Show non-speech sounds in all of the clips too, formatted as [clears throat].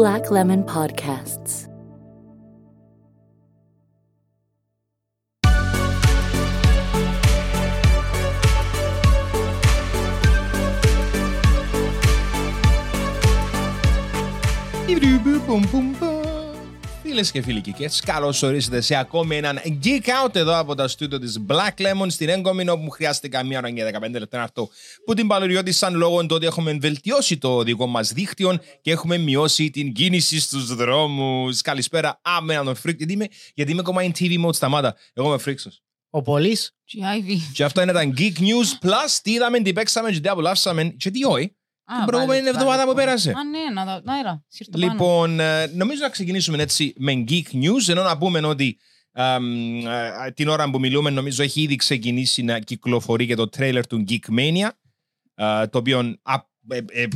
Black Lemon Podcasts. Boom, boom, boom. Φίλε και φίλοι και καλώς ορίσατε σε ακόμη έναν Geek Out εδώ από τα στούντιο της Black Lemon στην έγκομη όπου μου χρειάστηκα μία ώρα και 15 λεπτά αυτό που την παλαιριώτησαν λόγω του ότι έχουμε βελτιώσει το δικό μας δίκτυο και έχουμε μειώσει την κίνηση στους δρόμους. Καλησπέρα, άμενα τον φρίκ. Γιατί είμαι, γιατί είμαι ακόμα in TV mode, σταμάτα. Εγώ είμαι φρίξος. Ο Πολύς. Και αυτό είναι τα Geek News Plus. Τι είδαμε, τι παίξαμε, τι απολαύσαμε και τι όχι. Την προηγούμενη εβδομάδα που πέρασε. Α, ναι, να δω. Να, έλα, σύρτο πάνω. Λοιπόν, ε, νομίζω να ξεκινήσουμε έτσι με Geek News, ενώ να πούμε ότι εμ, ε, την ώρα που μιλούμε νομίζω έχει ήδη ξεκινήσει να κυκλοφορεί και το τρέιλερ του Geek Mania, ε, το οποίο α, ε, ε,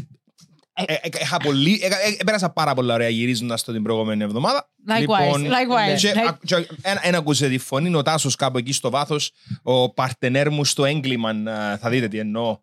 ε, ε, είχα πολύ, ε, ε, πέρασα πάρα πολλά ωραία γυρίζοντας το την προηγούμενη εβδομάδα. Likewise, likewise. Και, Like- α, και ένα, ένα ακούσε τη φωνή, είναι ο Τάσος κάπου εκεί στο βάθος, ο παρτενέρ μου στο έγκλημαν, ε, θα δείτε τι εννοώ, ε,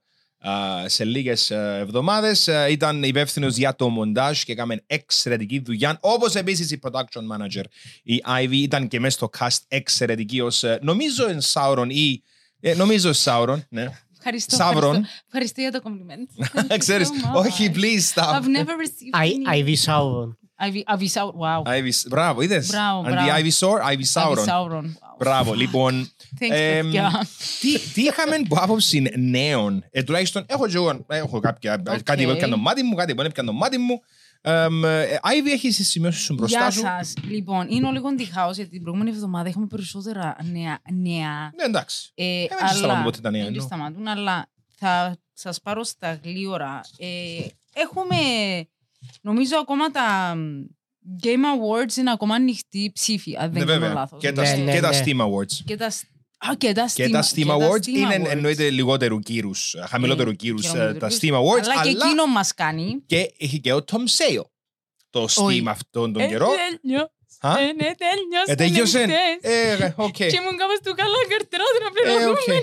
σε λίγες ε, εβδομάδες. Ε, Ήταν υπεύθυνος για το μοντάζ και έκαμε εξαιρετική δουλειά. Όπως επίσης η production manager, η Ivy, ήταν και μέσα στο cast εξαιρετική ως, ε, νομίζω εν Sauron ή, ε, νομίζω Sauron, ναι. Ευχαριστώ, Sauron. ευχαριστώ. Ευχαριστώ για το compliment. Thank [laughs] you Ξέρεις, so much. όχι, please stop. I've never received any. Ivy Sauron. Ivy, Ivy Sauron. Wow. Ivy, μπράβο, είδες; Μπράβο, Αντί μπράβο. Ivy Sor, Ivy Ivy Sauron. Sauron. Wow. Μπράβο, λοιπόν. Thanks, εμ, παιδιά. τι, τι είχαμε από άποψη νέων. Ε, τουλάχιστον έχω και εγώ έχω κάποια, Οκ. κάτι που έπιανε το μάτι μου, κάτι που δεν έπιανε το μάτι μου. Εμ, ε, Ivy, έχεις τις σημειώσεις σου μπροστά Γεια σου; σας. Λοιπόν, είναι λίγο το χάος γιατί την προηγούμενη εβδομάδα έχουμε περισσότερα νέα. νέα Ναι, εντάξει. ε, δεν σταματούν ποτέ τα νέα, Δεν εννοώ. σταματούν, αλλά θα σας πάρω στα γλύωρα. Ε, έχουμε, νομίζω, ακόμα τα Game Awards είναι ακόμα ανοιχτή ψήφι, αν δεν Ναι, κάνω βέβαια. λάθος. Και τα, Ναι, ναι, και τα ναι. Steam Awards. Και τα, α, και τα Steam, Και τα Steam και τα Awards Steam είναι Awards. εννοείται λιγότερου κύρους, ε, χαμηλότερου κύρους ε, χαμηλότερου τα κύρους. Steam Awards, Αλλά και αλλά εκείνο μας κάνει. και έχει και ο Tom Sale. Το Steam Όχι. αυτόν τον Ε, καιρό. τέλειος. Α; Ε, ναι, τέλειωσε. Ε, τέλειωσε. χτες. Ε, οκ. Και ήμουν κάπως του καλά καρτερώ να Ε, πληρωθούμε.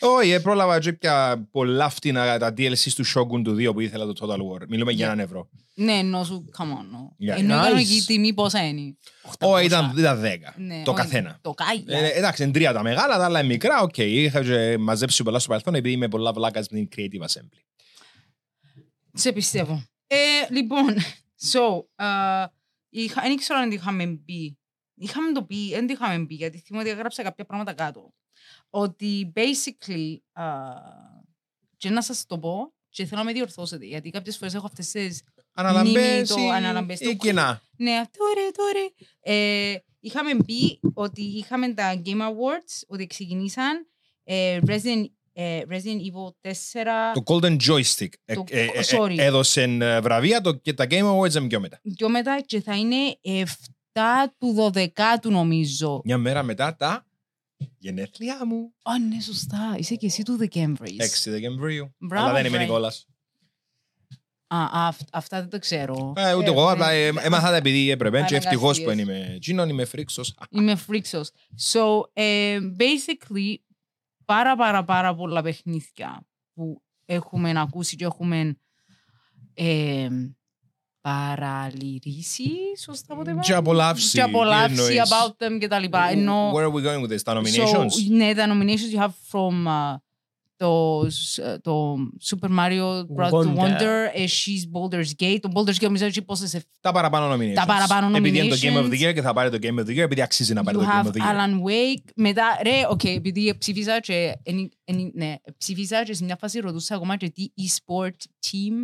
Οκ. Όχι, ε, πρόλαβα και πια πολλά φτηνά τα DLC του Shogun του 2 που ήθελα το Total War. Μιλούμε για Yeah. έναν ευρώ. Ναι, ενώ σου, come on. no. Yeah. Ενώ η Nice. κανονική τιμή πόσα είναι; Όχι, 800. ήταν, ήταν 10. Ναι, το όχι, καθένα. Το κάγια. Ε, εντάξει, είναι τρία τα μεγάλα, τα άλλα είναι μικρά. Οκ, είχα και μαζέψει πολλά στο παρελθόν επειδή είμαι πολλά βλάκας στην Creative Assembly. Σε πιστεύω. Ε, λοιπόν, so, uh, είχα, δεν ξέρω αν είχαμε μπει. Είχαμε το πει, δεν το είχαμε μπει, γιατί θυμάμαι ότι έγραψα κάποια πράγματα κάτω. Ότι basically, uh, και να σας το πω, και θέλω να με διορθώσετε, γιατί κάποιες φορές έχω αυτές τις Αναλαμπές το- ή, αναλαμπές ή το- κοινά. Ναι, τώρα, τώρα. Ε, είχαμε πει ότι είχαμε τα Game Awards, ότι ξεκινήσαν ε, Resident, ε, Resident Evil 4 Το Golden Joystick ε, Το- ε, ε, sorry. ε, έδωσε ε, βραβεία το, και τα Game Awards είναι πιο μετά. και μετά και θα είναι 7 του 12 νομίζω. Μια μέρα μετά τα γενέθλιά μου. Α, ναι, σωστά. Είσαι και εσύ του Δεκέμβρης. 6 Δεκεμβρίου. Μπράβο, Αλλά δεν είμαι βρε. Νικόλας. Α, αυ- αυτά δεν τα ξέρω. Ε, ούτε Ε, εγώ, ναι. απλά ε, έμαθα τα επειδή έπρεπε και ευτυχώς που Αναγκαστείες. δεν είμαι Τζίνον, είμαι φρίξος. Είμαι φρίξος. So, ε, basically, πάρα πάρα πάρα πολλά παιχνίδια που έχουμε ακούσει και έχουμε ε, παραλυρίσει, σωστά ποτέ Και απολαύσει. Και απολαύσει τι εννοείς; about them και τα λοιπά. Ενώ, Where are we going with this? Τα nominations? So, ναι, τα nominations you have from uh, το, s- το Super Mario Bros. Wonder. Wonder, ε, She's Baldur's Gate. Το Baldur's Gate νομίζω έχει πόσες Τα παραπάνω nominations. Τα παραπάνω Επειδή είναι το Game of the nominations. Year και θα πάρει το Game of the Year επειδή αξίζει να πάρει You το Game have of the Year. Alan Wake. Μετά, ρε, οκ, επειδή ψήφιζα και, εν- εν- ναι, ψήφιζα και σε μια φάση ρωτούσα ακόμα και τι e-sport team.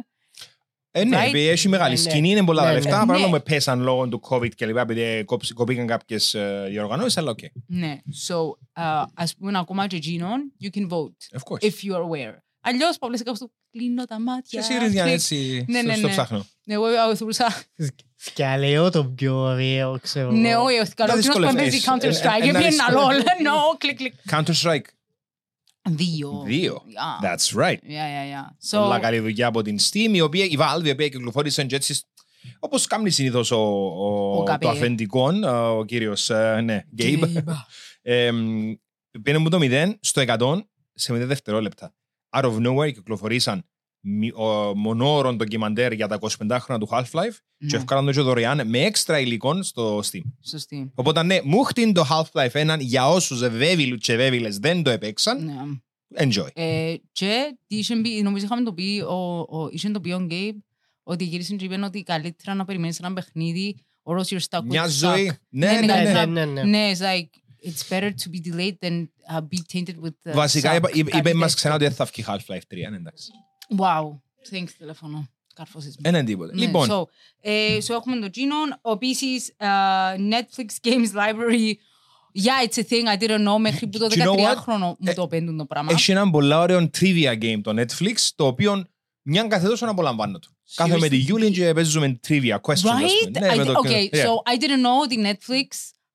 Ε, ναι, right? επειδή έχει μεγάλη Ναι, ναι. σκηνή, είναι πολλά τα Ναι, λεφτά. ναι. Παρόλο Ναι. που πέσαν λόγω του COVID και λοιπά, επειδή κόψ- κοπήκαν κάποιες ε, διοργανώσεις, αλλά οκ. Ναι, so, uh, ας πούμε ακόμα και εκείνον, you can vote, Of course. if you are aware. Αλλιώς, παύλες κάπως του, κλείνω τα μάτια. Και εσύ Ριζιάν, κλικ. έτσι, Ναι, στο- ναι, στο ναι. ψάχνω. Ναι, εγώ αγωθούσα. Σκαλέω το πιο ωραίο, ξέρω. Ναι, όχι, όχι, καλό, Δεν εκείνος που δυσκολεύεσαι. παίζει Counter-Strike, Ε, ε, έπιε ένα ένα δυσκολεύεσαι. λόλ, no, κλικ, κλικ. Counter-Strike. Δύο. Δύο. Yeah. That's right. Yeah, yeah, yeah. So, Πολλά καλή δουλειά από την Steam, η οποία, η Valve, η οποία κυκλοφόρησε και έτσι, όπως κάνει συνήθως ο, ο, Ο το Gabe. αφεντικό, ε, ο κύριος, ε, ναι, Gabe. Gabe. [laughs] Ε, πήρε μου το 0 στο 100 σε 0 δευτερόλεπτα. Out of nowhere κυκλοφορήσαν μη- ο- μονόωρον ντοκιμαντέρ για τα 25 χρόνια του Half-Life Ναι. και ευκάλαν το και δωρεάν με έξτρα υλικών στο Steam. Σωστή. Οπότε ναι, μου χτίν το Half-Life 1 για όσους βέβηλους και βέβηλες δεν το έπαιξαν. Ναι. Enjoy. Ε, και τι είχε πει, νομίζω είχαμε το πει, ο, ο, είχε το πει ο Γκέιμπ, ότι γύρισε και είπε ότι καλύτερα να περιμένεις ένα παιχνίδι or else you're stuck with Μια stuck. ζωή. Ναι, Ναι, ναι, Ναι, ναι. ναι, ναι, ναι. Ναι, it's like, it's better to be delayed than uh, be tainted with uh, Βασικά suck. είπα- είπε Κάτι μας τέτοιο. ξανά ότι δεν θα βγει Half-Life 3, ναι, εντάξει. Wow, thanks τηλέφωνο. Καρφώσεις με. Δεν είναι τίποτα. Ναι, Λοιπόν, so, ε, so έχουμε το Gino. Επίσης, uh, Netflix Games Library. Yeah, it's a thing. I didn't know μέχρι που το Do you know what? 13χρονο μου Ε, το πέντουν το πράγμα. έχει έναν πολλά ωραίο trivia game το Netflix, το οποίο μια κάθε τόσο απολαμβάνω του. Κάθε με τη Γιούλιν και παίζουμε trivia questions. ας Right? πούμε. Ναι, I, με το- okay, Yeah. so I didn't know ότι Netflix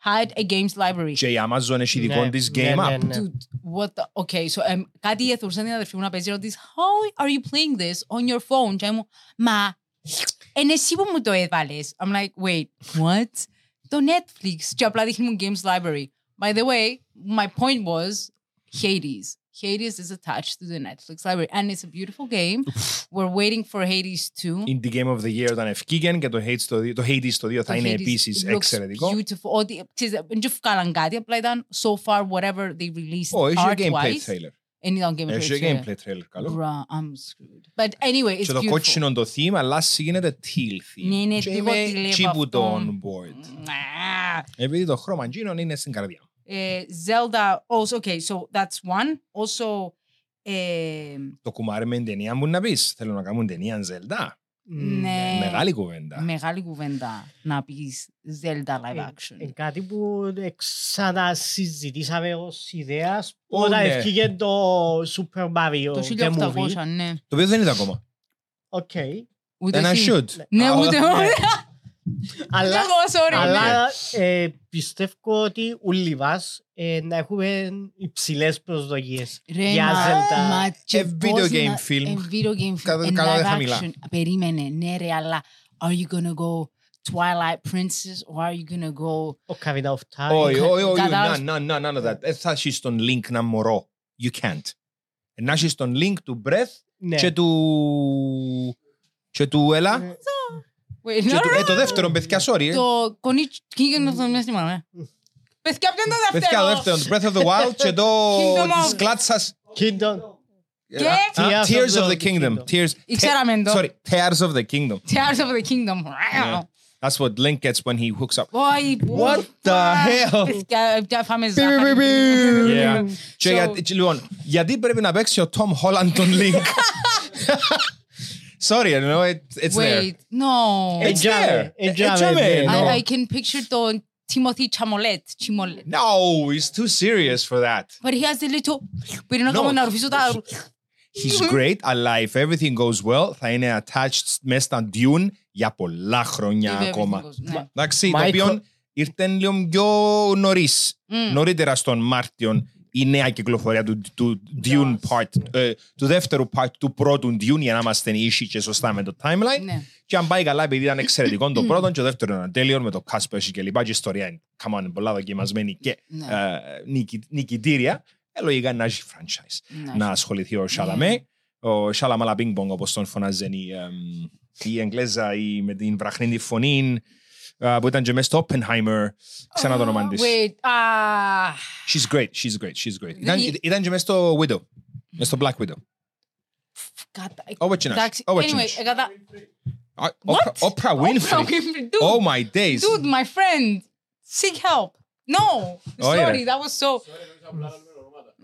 had a games library. Και η Amazon έχει δικό Ναι, της ναι, game ναι, app. ναι. Dude, what the... Okay, so um, κάτι εθουρούσαν την αδερφή μου να παίζει ρωτής How are you playing this on your phone? Και μου, μα, είναι εσύ που μου το έβαλες. I'm like, wait, what? το Netflix. Και απλά δείχνει μου games library. By the way, my point was Hades. Hades is attached to the Netflix library. And it's a beautiful game. [laughs] We're waiting for Hades 2. Indie Game of the Year όταν ευκήγεν και το Hades το, δύο- το Hades το 2 θα Το είναι Hades επίσης looks εξαιρετικό. Beautiful. Ότι, ξέρεις, δεν του βγάλαν κάτι, απλά ήταν so far whatever they released Ω, έχει gameplay art-wise. trailer. And ήταν gameplay Έχει trailer. gameplay trailer, καλό. Bruh, I'm screwed. But anyway, it's Και το beautiful. κότσινο το theme, αλλά γίνεται teal theme. Ναι, ναι, Και λίγο είμαι τηλεύω τσίπου αυτό. on board. Ah. Επειδή το χρώμα τζίνον είναι στην καρδιά. μου. Ε, Zelda, also, okay, so that's one. Also, ε, Το κουμάρι με την ταινία μου να πεις. Θέλω να κάνουν ταινία Zelda. ναι, Μεγάλη κουβέντα. μεγάλη κουβέντα να πεις Zelda live Ε, action. ε, κάτι που ξανασυζητήσαμε ως ιδέας Ω, όταν ναι. ευκήκε το Super Mario Το The Movie. 1800, ναι. Το οποίο δεν είδα ακόμα. Οκ. Ούτε And I εσύ. should. Ναι, Α, ούτε ναι. εγώ. [laughs] Αλλά, Εγώ, sorry. αλλά ε, πιστεύω ότι όλοι μας ε, να έχουμε υψηλές προσδοκίες Ρε, για μα- Zelda. μα και Ε, video πώς game να- film. ε, video game film. Κατά- εν κατά δεν live θα μιλά. action. Περίμενε, ναι ρε, αλλά are you gonna go Twilight Princess or are you gonna go Ocarina of Time. Όχι, όχι, όχι. Κατάλαβες. Να, να, να, να, Δεν θα έχεις τον link να μωρό. You can't. Να έχεις τον link του Breath Ναι. και του... και του Έλα. Ναι. Wait, Και no, του- no, ε, το δεύτερο, παιδιά, sorry. ε. Το κονίτσι Kingdom of the Mist, ναι. Παιδιά, ποιο είναι το Παιδιά, το δεύτερο, το Breath of the Wild και το Kingdom της of- κλάτσας. Kingdom. Και- Α, Tears of Tears of the the Kingdom. Kingdom. Tears. Ήξεραμε το. Sorry, Tears of the Kingdom. Tears of the Kingdom. Yeah. That's what Link gets when he hooks up. Όχι, What the hell? Παιδιά, πια φάμε Πι, ζάχαρη. πι, πι. Yeah. Και So- γιατί- και Λοιπόν, γιατί πρέπει να παίξει ο Tom Holland τον Link. Sorry, you know, it, it's there. Wait, no. It's Εντιάμε, there. εντιάμε, Εντιάμε, ναι. no. I, I can picture τον Timothy Chamolet. Chimolet. No, he's too serious for that. But he has the little... Πριν να No. κάνω να ρουφήσω τα... He's great, αλλά if everything goes well, θα είναι attached μέσα στα Dune για πολλά χρόνια If ακόμα. everything goes- ναι. Εντάξει, το Michael- οποίο ήρθε λίγο πιο νωρίς. Μμ. Νωρίτερα στον Μάρτιο η νέα κυκλοφορία του, του Dune part, ε, του δεύτερου part του πρώτου Dune για να είμαστε ίσοι και σωστά με το timeline. Ναι. Και αν πάει καλά, επειδή ήταν εξαιρετικό το πρώτο και το δεύτερο ήταν τέλειο με το cast που έχει και λοιπά και η ιστορία είναι come on, πολλά δοκιμασμένη και Ναι. ε, νικη- νικητήρια, ε, λογικά να έχει franchise. Ναι. Να ασχοληθεί ο Σαλαμέ, ο Σαλαμάλα Πινγκ Πονγκ όπως τον φωνάζουν η, εμ, η Εγγλέζα η, με την βραχνή φωνή ε, που ήταν και μέσα στο Oppenheimer, ξανά το όνομα της. Wait, ah... She's great, she's great, she's great. Ήταν, Η- ήταν και μέσα στο Widow, μέσα στο Black Widow. Κατά... Ω, έτσι να έχει, Εντάξει, ω, έτσι να anyway, έχει. κατά... Α, Oprah- Oprah [laughs] Winfrey. Dude, Oh my days. dude, my friend, seek help. No, Όχι, ρε. sorry, that was so...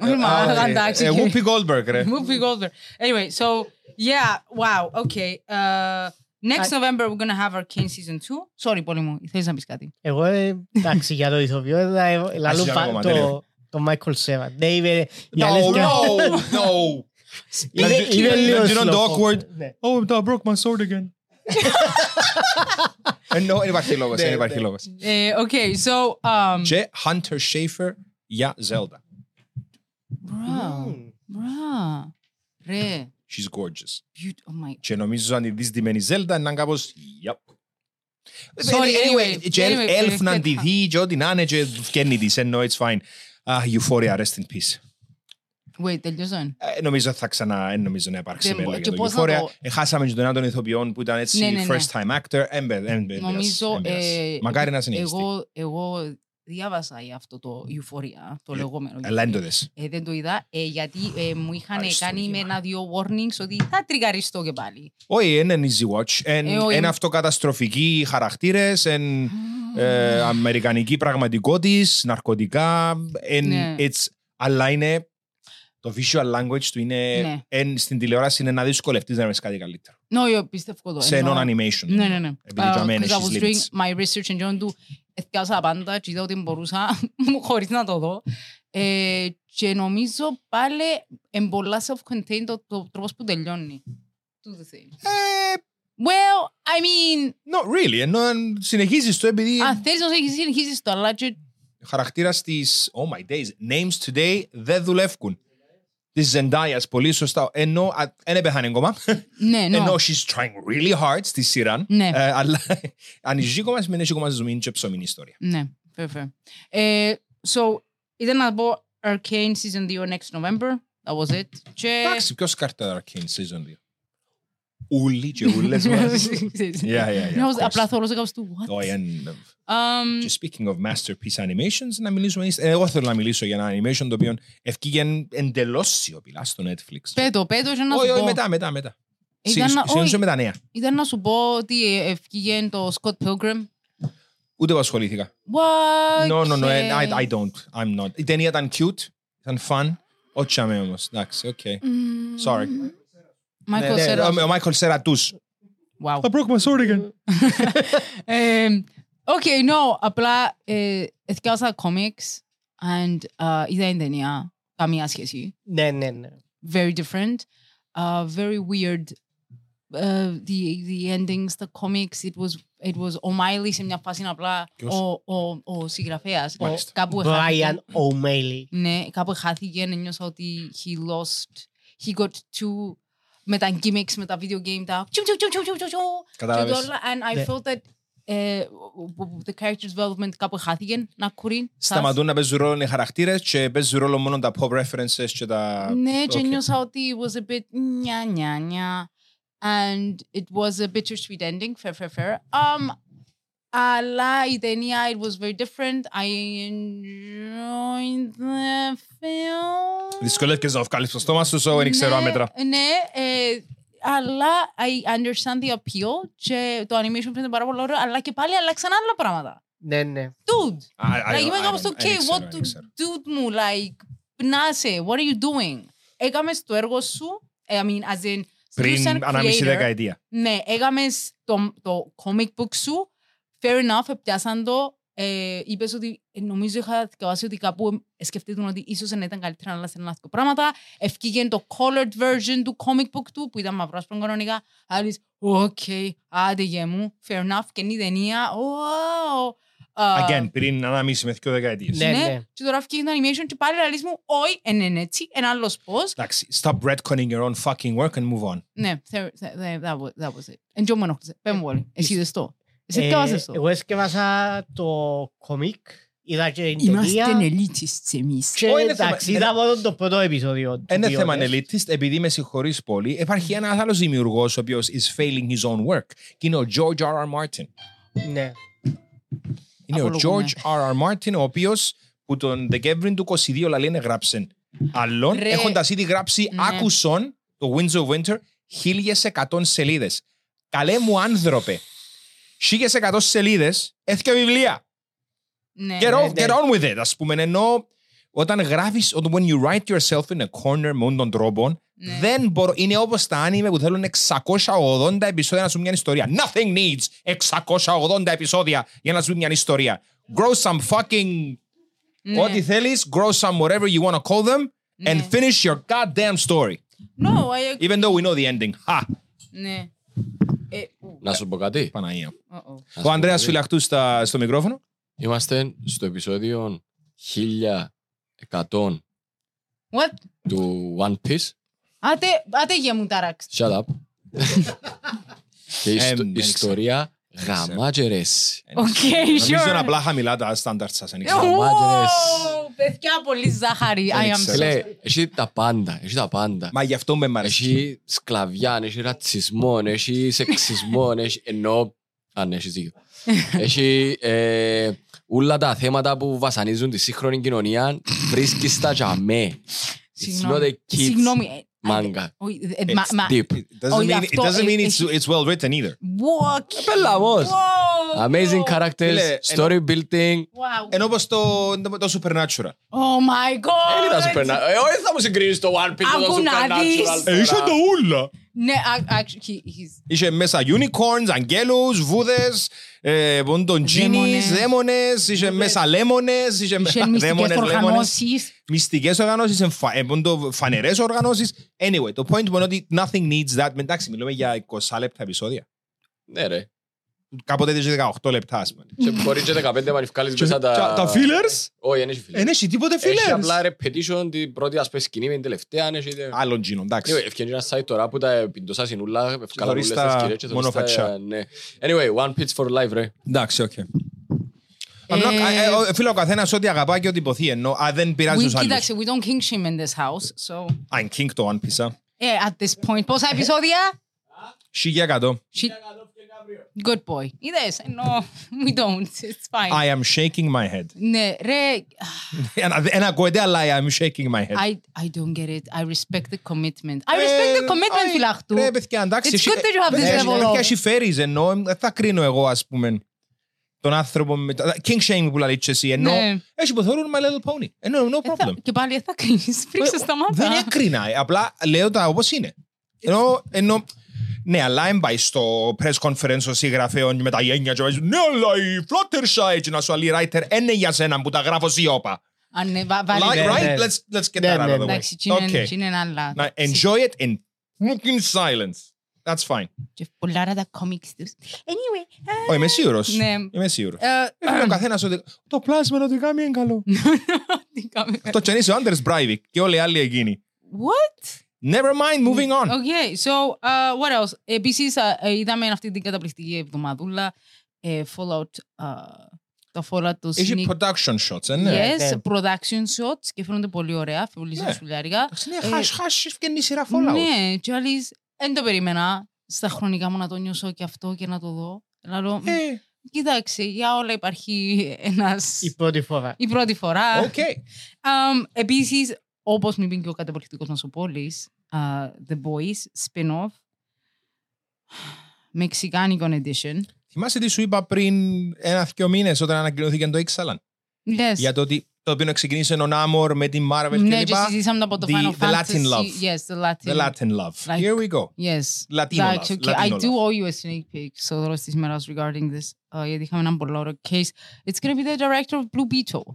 Ε, Μα, α, ε, εντάξει, ε, και- Whoopi Goldberg, ρε. [laughs] Whoopi Goldberg. Anyway, so yeah, wow, okay. Uh, next I- November we're gonna have Arcane season 2. Sorry, πολύ μου. Θέλεις να πεις κάτι. Εγώ, ε, εντάξει, για το ηθοποιό, ε, λαλού για πα- ακόμα, το- τέλειο. το Michael Cera. Ναι, είπε, η No, αλήθεια- no, no. Είναι- Λαντζι- είναι λίγο Λαντζινόν το slow. awkward. Ναι. Oh, I broke my sword again. [laughs] Ε, no, δεν υπάρχει λόγος, δεν Ναι, υπάρχει ναι. λόγος. Ε, okay, so... Um, Και Hunter Schafer για Zelda. bro, Μμμ. bro. Ρε, She's gorgeous. beaut- oh my... Και νομίζω αν δεις τη μένη Zelda, να κάπως, yep. Sorry, anyway, Και anyway, elf να ε, τη δει και ό,τι να είναι και φκένει της, ενώ it's fine. Ah, Euphoria, rest in peace. Wait, τελειώσαν. Ε, νομίζω θα ξανά, ε, νομίζω να υπάρξει Δεν πέλα μπο- για και το πώς θα Euphoria. το- Ε, χάσαμε και τον ένα των ηθοποιών που ήταν έτσι Ναι, ναι, ναι. first time actor. Έμπε, έμπε, Νομίζω. έμπειρας. ε, Μακάρι να συνεχιστεί. Εγώ, εγώ διάβασα για αυτό το Euphoria, το Ε, λεγόμενο. Αλλά δεν το Euphoria. δες. Ε, δεν το είδα, ε, γιατί ε, μου είχαν Ευχαριστώ, κάνει με Γεμα. ένα-δύο warnings ότι θα τριγαριστώ και πάλι. Όχι, είναι easy watch. Εν- Ε, όχι. Είναι αυτοκαταστροφικοί χαρακτήρες, εν ε, αμερικανική πραγματικότητα, ναρκωτικά. εν- Ναι. it's- Αλλά είναι το visual language του είναι Ναι. εν, στην τηλεόραση είναι να δυσκολευτείς να βρεις κάτι καλύτερο. Ναι, πιστεύω το. Σε Εννοώ- non-animation. Ναι, ναι, ναι. Επειδή Uh, για μένα because I was έχεις doing limits. my research and John του εθιάσα πάντα και είδα ότι μπορούσα [laughs] χωρίς να το δω. Ε, και νομίζω πάλι είναι πολλά self-contained το, το τρόπος που τελειώνει. Do the thing. Ε, Well, I mean, not really. Ενώ αν συνεχίζεις το επειδή αν θέλεις να συνεχίσεις, συνεχίσεις το, αλλά και χαρακτήρας της Oh my days, names today δεν δουλεύουν. Της Zendaya, πολύ σωστά. Ενώ δεν πέθανε ακόμα. ναι, Ενώ no. she's trying really hard στη σειρά. Ναι. Ε, αλλά [laughs] αν ζει ακόμα σημαίνει έχει ακόμα ζωή και ψωμινή ιστορία. Ναι, fair, fair. Ε, so, ήταν να πω Arcane Season 2 next November. That was it. Και... Εντάξει, ποιος κάρτα Arcane Season 2. Ούλοι και ούλες μας. Ξέρεις. Yeah, yeah, yeah. Ναι, of course. Απλά θέλω να κάνω του what? Όχι, εν- Um, Και speaking of masterpiece animations, να μιλήσουμε. ε, Εγώ θέλω να μιλήσω για ένα animation το οποίο ευκήγε εντελώς σιωπηλά στο Netflix. Πέτω, πέτω και να Όχι, σου όχι, πω. μετά, μετά, μετά. Ήταν να- Συνήθως όχι. με τα νέα. Ήταν να σου πω ότι ευκήγε το Scott Pilgrim. Ούτε εγώ ασχολήθηκα. What? No, no, no, Ε, I, I don't. I'm not. Η ταινία ήταν cute, ήταν fun. Όχι αμέ όμως. Εντάξει, οκ. Mm, Sorry. Michael Ναι, ναι, Cera. Ο ο Michael Cera τους. Wow. broke my sword again. Ε, Okay, no, απλά ε, εθιάσα comics and uh, είδα την ταινία. Καμία σχέση. Ναι, ναι, ναι. very different, uh, very weird. Uh, the the endings, the comics, it was it was ο Miley σε μια φάση απλά Ποιος? ο, ο, ο συγγραφέας. Μάλιστα. Κάπου Brian χάθηκε. O'Malley. Ναι, κάπου χάθηκε, νιώσα ότι he lost, he got too με τα gimmicks, με τα video game, τα τσου, τσου, τσου, τσου, τσου, τσου, τσου, Κατάλαβες. και όλα, and I Ναι. felt that ε, the character development κάπου χάθηκε να κουρεί. Σταματούν να παίζουν ρόλο οι χαρακτήρες και παίζουν ρόλο μόνο τα pop references και τα... Ναι, και Οκ. νιώσα ότι it was a bit νια νια νια and it was a bittersweet ending, fair, fair, fair. Um, αλλά η ταινία, it was very different. I enjoyed the film. Δυσκολεύκες να βγάλεις το στόμα σου, so δεν ξέρω Ναι, άμετρα. Ναι, ε, αλλά I understand the appeal και το animation φαίνεται πάρα πολύ ωραίο, αλλά και πάλι αλλάξαν άλλα πράγματα. Ναι, ναι. Dude, Α, α, like, είμαι α, κάπως α, το, δεν okay, ξέρω, what, δεν ξέρω. dude μου, like, πνάσε, what are you doing? Έκαμες το έργο σου, ε, I mean, as in, Πριν σαν ανάμιση creator, δεκαετία. Ναι, έκαμες το, το comic book σου, fair enough, πιάσαν το, ε, είπες ότι ε, νομίζω είχα διαβάσει ότι κάπου ε, σκεφτείτε ότι ίσως δεν ήταν καλύτερα να αλλάξουν ένα πράγματα. Ευκήκε το colored version του comic book του που ήταν μαυρόασπρο κανονικά. Άλλης, οκ, άντε γε μου, fair enough. Και είναι η ταινία, wow. Α, Again, πριν ανάμιση με δύο δεκαετίες. Ναι, ναι. Και τώρα ευκήκε το animation και πάλι λαλείς μου, όχι, εν είναι έτσι, ένα άλλος πώς. Εντάξει, stop retconning your own fucking work and move on. Ναι, θε- θε- θε- that was- that was it. Εν και μου ενόχλησε. Πες μου όλοι, εσύ είδες το. Εσύ Ε, διάβασες το. Εγώ έσκευασα το κομικ, είδα και την Είμαστε ταινία ελίτιστς εμείς. και Ω, είναι θέμα- εντάξει, είδα μόνο το πρώτο επεισόδιο. Δεν είναι του θέμα Bionic. elitist, επειδή με συγχωρείς πολύ. Υπάρχει ένας άλλος δημιουργός ο οποίος is failing his own work. Και είναι ο George R. R. Martin. Ναι. Είναι ο Απολογούμε. George R. R. Martin, ο οποίος που τον Δεκέμβρη του 22 λαλή είναι γράψεν άλλον, Ρε. έχοντας ήδη γράψει Ναι. άκουσον το Winds of Winter 1100 σελίδες. Καλέ μου άνθρωπε. 1100 σελίδες, έθικα βιβλία. Ναι. Get, ναι, off, ναι. get on with it. Ας πούμε, ενώ όταν γράφεις, όταν when you write yourself in a corner με όλων των τρόπων, Ναι. δεν μπορώ, είναι όπως τα άνιμε που θέλουν 680 επεισόδια να σου πει μια ιστορία. Nothing needs 680 επεισόδια για να σου πει μια ιστορία. Grow some fucking, Ναι. ό,τι θέλεις, grow some whatever you want to call them, and Ναι. finish your goddamn story. No, I agree. Even though we know the ending. Χα, Ναι. Ε, ου, Να σου πω κάτι. Παναγία. uh-oh. Να σου Ο πω Ανδρέας κάτι. Φυλαχτούς στα, στο μικρόφωνο. Είμαστε στο επεισόδιο 1100 What? του One Piece. Άτε, άτε γε μου τάραξ. Shut up. [laughs] Και η ιστο- δεν η ιστορία Γαμάτζερες. Οκ, Νομίζω είναι sure. απλά χαμηλά τα στάνταρτ σας. αν ξέρω. Γαμάτζερες. Wow, Παιδιά, πολύ ζάχαρη. I am ξέρω. so Φίλε, έχει τα πάντα, έχει τα πάντα. Μα γι' αυτό με μ' αρέσει. Έχει σκλαβιά, έχει ρατσισμό, έχει σεξισμό, [laughs] έχει... Ενώ... Αν έχεις δίκιο. [laughs] Έχει ε, όλα τα θέματα που βασανίζουν τη σύγχρονη κοινωνία, βρίσκεις τα για με. It's not a Συγγνώμη. Kids Συγγνώμη. ε, manga. όχι, ε, μα- It's μα- deep. It doesn't Όχι, mean, it αυτό, doesn't mean ε, it's, it's well written either. What? Πελαμός. Wow. Amazing characters, Φίλε, story building. Wow. Ενώ όπως το, το, το Supernatural. Oh my god. Δεν ήταν Supernatural. Ε, όχι θα μου συγκρίνεις το One Piece με το Άκου να δεις. Supernatural. Ε, είσαι τώρα. το ούλα. Ναι, α- actually, he- he's... Είχε μέσα unicorns, αγγέλους, βούδες, ε, πον τον genies, Δαίμονες. δαίμονες, είχε μέσα λέμονες, είχε Είχε μέσα μυστικές δαίμονες, λέμονες. οργανώσεις. Μυστικές οργανώσεις, εμφα- ε, πον το φανερές οργανώσεις. Anyway, το point μου είναι ότι nothing needs that. Εντάξει, μιλούμε για 20 λεπτά επεισόδια. Ναι ρε. Κάποτε είχε 18 λεπτά, ας πούμε. Και μπορεί και 15 να βγάλεις Και- μέσα τα... τα fillers? Όχι, δεν έχει fillers. Δεν έχει τίποτε Έχει fillers. απλά repetition την πρώτη ας πούμε σκηνή με την τελευταία. αν έχει- Άλλον τζίνο, εντάξει. Anyway, Ευκαινεί ένα site τώρα που τα πιντώσα συνούλα, ευκάλαν θωρείς όλες τα τις σκηνές και θωρείς μόνο τα- φατσιά. ναι. Anyway, one pitch for life ρε. Εντάξει, οκ. Ε, Φίλε, ο καθένας ό,τι αγαπά και ό,τι υποθεί ενώ. Α, δεν πειράζει We, τους άλλους. κοίταξε, we don't king shame in this house, so... I'm king το One Piece. α. Ε, at this point, πόσα επεισόδια; 1100. Shit. Good boy. Είδες, ενώ [laughs] we don't, it's fine. I am shaking my head. Ναι, ρε, Ένα- Ένα ακούετε, αλλά I am shaking my head. I, I don't get it. I respect the commitment. I respect the Ε, commitment, όχι, φυλαχτού. Ρε, παιδιά, εντάξει. It's εσύ- good that you have this ε, level παιδιά, of- έχει φέρεις, ενώ δεν θα κρίνω εγώ, ας πούμε, τον άνθρωπο με το... King shaming που λέει και εσύ, ενώ Ναι. έχει που θεωρούν My Little Pony. Ενώ, no Ε, problem. θα- Και πάλι θα κρίνεις, φρίξε στα Δεν μάτια. έκρινα, ε, απλά λέω τα όπως είναι. Ενώ, ενώ, ναι, αλλά δεν πάει στο press conference ο συγγραφέων με τα γένια και βάζει «Ναι, αλλά η Fluttershy» και να σου λέει writer «Είναι για σένα που τα γράφω σιώπα». Αν ναι, βα- βάλει- Like, ναι, right? ναι. Let's, let's get Ναι, that out ναι, of the way. Εντάξει, τσι είναι- Okay. τσι είναι άλλα. Now, enjoy it in fucking silence. That's fine. Και πολλά ρε τα comics τους. Anyway. Όχι, είμαι σίγουρος. Ναι. Είμαι σίγουρος. ε, Έχει ο καθένας ότι το πλάσμα ότι κάνει είναι καλό. [laughs] τι κάνουμε. Το και αν είσαι ο Anders Breivik και όλοι οι άλλοι εκείνοι. What? Never mind, moving on. Okay, so uh, what else? Επίσης, uh, είδαμε αυτή την καταπληκτική εβδομαδούλα ε, Fallout, uh, το Fallout το Έχει sneak production shots, ε, ναι. Yes, ναι. production shots και φαίνονται πολύ ωραία, πολύ Ναι. σουλιάρικα. Εντάξει, Ε, Ναι, χάσ, χάσ, βγαίνει η σειρά Fallout. Ναι, και άλλοι δεν το περίμενα στα χρονικά μου να το νιώσω και αυτό και να το δω. Λέω, Ε, κοίταξε, για όλα υπάρχει [laughs] ένας... Η πρώτη φορά. Η πρώτη φορά. Οκ. Um, επίσης, όπως μου είπε και ο καταπληκτικός Νοσοπόλης, uh, The Boys spin-off, Mexican edition. Θυμάσαι τι σου είπα πριν ένα-δυο μήνες όταν ανακοινώθηκε το Ixalan. Yes. Για το ότι το οποίο ξεκίνησε ο Namor με την Marvel ναι, κλπ. και συζήσαμε από το The- Final the Fantasy. Latin love. Yes, the Latin. The Latin love. Like- Here we go. Yes. Latino Εντάξει, love. okay. I Latino do love. owe you a sneak peek στο τέλος της ημέρας regarding this. Uh, γιατί είχαμε έναν πολύ ωραίο case. It's gonna be the director of Blue Beetle.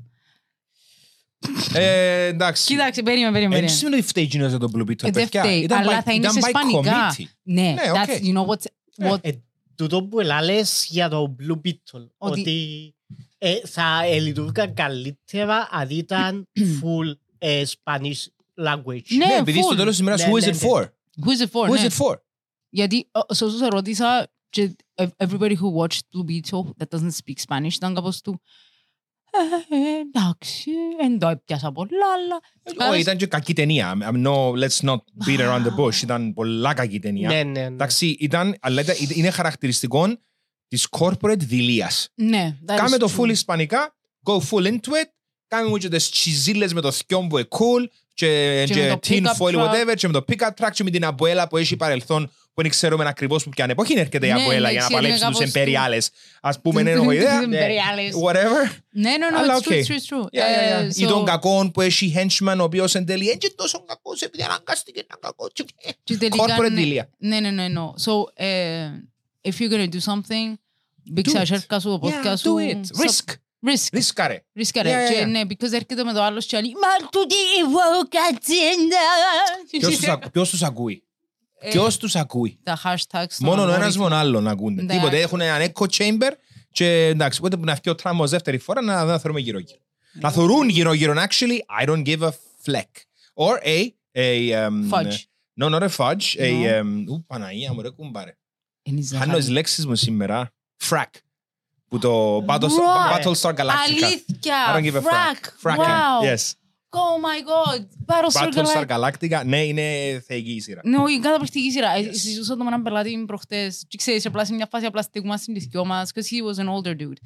Ε, εντάξει. Κοίταξε, περίμενε, περίμενε. Δεν σημαίνει ότι φταίει εκείνος για τον Blue Beetle, Ε, δεν παιδιά. φταίει, Ήταν αλλά by- θα είναι ήταν σε by ισπανικά. committee. Ναι, Ναι, that's, οκ. you know what's, what, Ε, τούτο που ελάλες για το Blue Beetle, Ότι- ότι ε, θα ε, λειτουργούσαν καλύτερα αν ήταν [clears throat] full ε, Spanish language. Ναι, Ναι, επειδή στο full. τέλος της ημέρας, Ναι, who is ναι, it ναι. for? who is it for, Who is ναι. it for? Γιατί ε, σε όσους ερώτησα, και ev- everybody who watched Blue Beetle that doesn't speak Spanish ήταν κάπως του «Ε, ε, εντάξει, δεν το έπιασα πολλά, αλλά... Όχι, ήταν και κακή ταινία. I'm no, let's not beat around the bush. Ήταν πολλά κακή ταινία. Ναι, ναι, ναι. Εντάξει, ήταν, αλλά ήταν- είναι χαρακτηριστικό της corporate δηλίας. Ναι, that is Κάμε το true. full ισπανικά, go full into it, κάμε μου και τις τσιζίλες με το θκιόν που είναι cool και, Και και, με το tin pick-up foil truck. whatever και με το pick-up truck και με την αμπουέλα που έχει παρελθόν που δεν ξέρουμε ακριβώς που ποια εποχή έρχεται η Ναι, αμπουέλα ναι, για να ξέρουμε παλέψει τους κάπως του- εμπεριάλες. Ας πούμε, δεν έχω ιδέα. Τους Imperiales. Whatever. Ναι, ναι, ναι, Αλλά it's true, οκ. it's true, it's true. Yeah, yeah, Ε, yeah. Ή so- τον κακόν που έχει henchman ο οποίος εν τέλει έτσι τόσο κακός επειδή αναγκάστηκε να κακό. Και τελικά, Corporate ναι. δειλία. Ναι, ναι, ναι, ναι. So, ε, if you're gonna do something, μπήξε it. ασέρκα σου, το podcast Yeah, σου. do it. So- Risk. Risk. Ρίσκαρε. Ρίσκαρε. Yeah, yeah, Και yeah. ναι, because έρχεται με το άλλος και άλλοι «Μα τούτη η woke agenda». Ποιος τους ακού- Ποιος τους ακούει; Ε, Ποιος τους ακούει. Τα hashtags στον Μόνο ο ένας αλγόριθμο. μόνο άλλον ακούνται. Ναι. Τίποτε. Έχουν έναν echo chamber και εντάξει, πότε που να βγει ο Τραμπ ως δεύτερη φορά να να θεωρούμε γύρω-γύρω. Να θεωρούν γύρω-γύρω. and Actually, I don't give a fleck. Or a... a um, Fudge. No, not a fudge. A... No. Um, ου, Παναγία μου, ρε κουμπάρε. Είναι η Χάνω ζάχαρη. τις λέξεις μου σήμερα. Frack. Που το Battle- Right. Battlestar Galactica. Αλήθεια. I don't give a frack. Frack. Fracking. Wow. Yes. Oh my god. Battlestar Battlestar Galactica. Galactica. Ναι, είναι θεϊκή η σειρά. Ναι, όχι, καταπληκτική σειρά. Ε, Συζητούσα το με έναν πελάτη μου προχτές. Και ξέρεις, απλά σε μια φάση απλά στεγούμαστε στις δυο μας, because he was an older dude.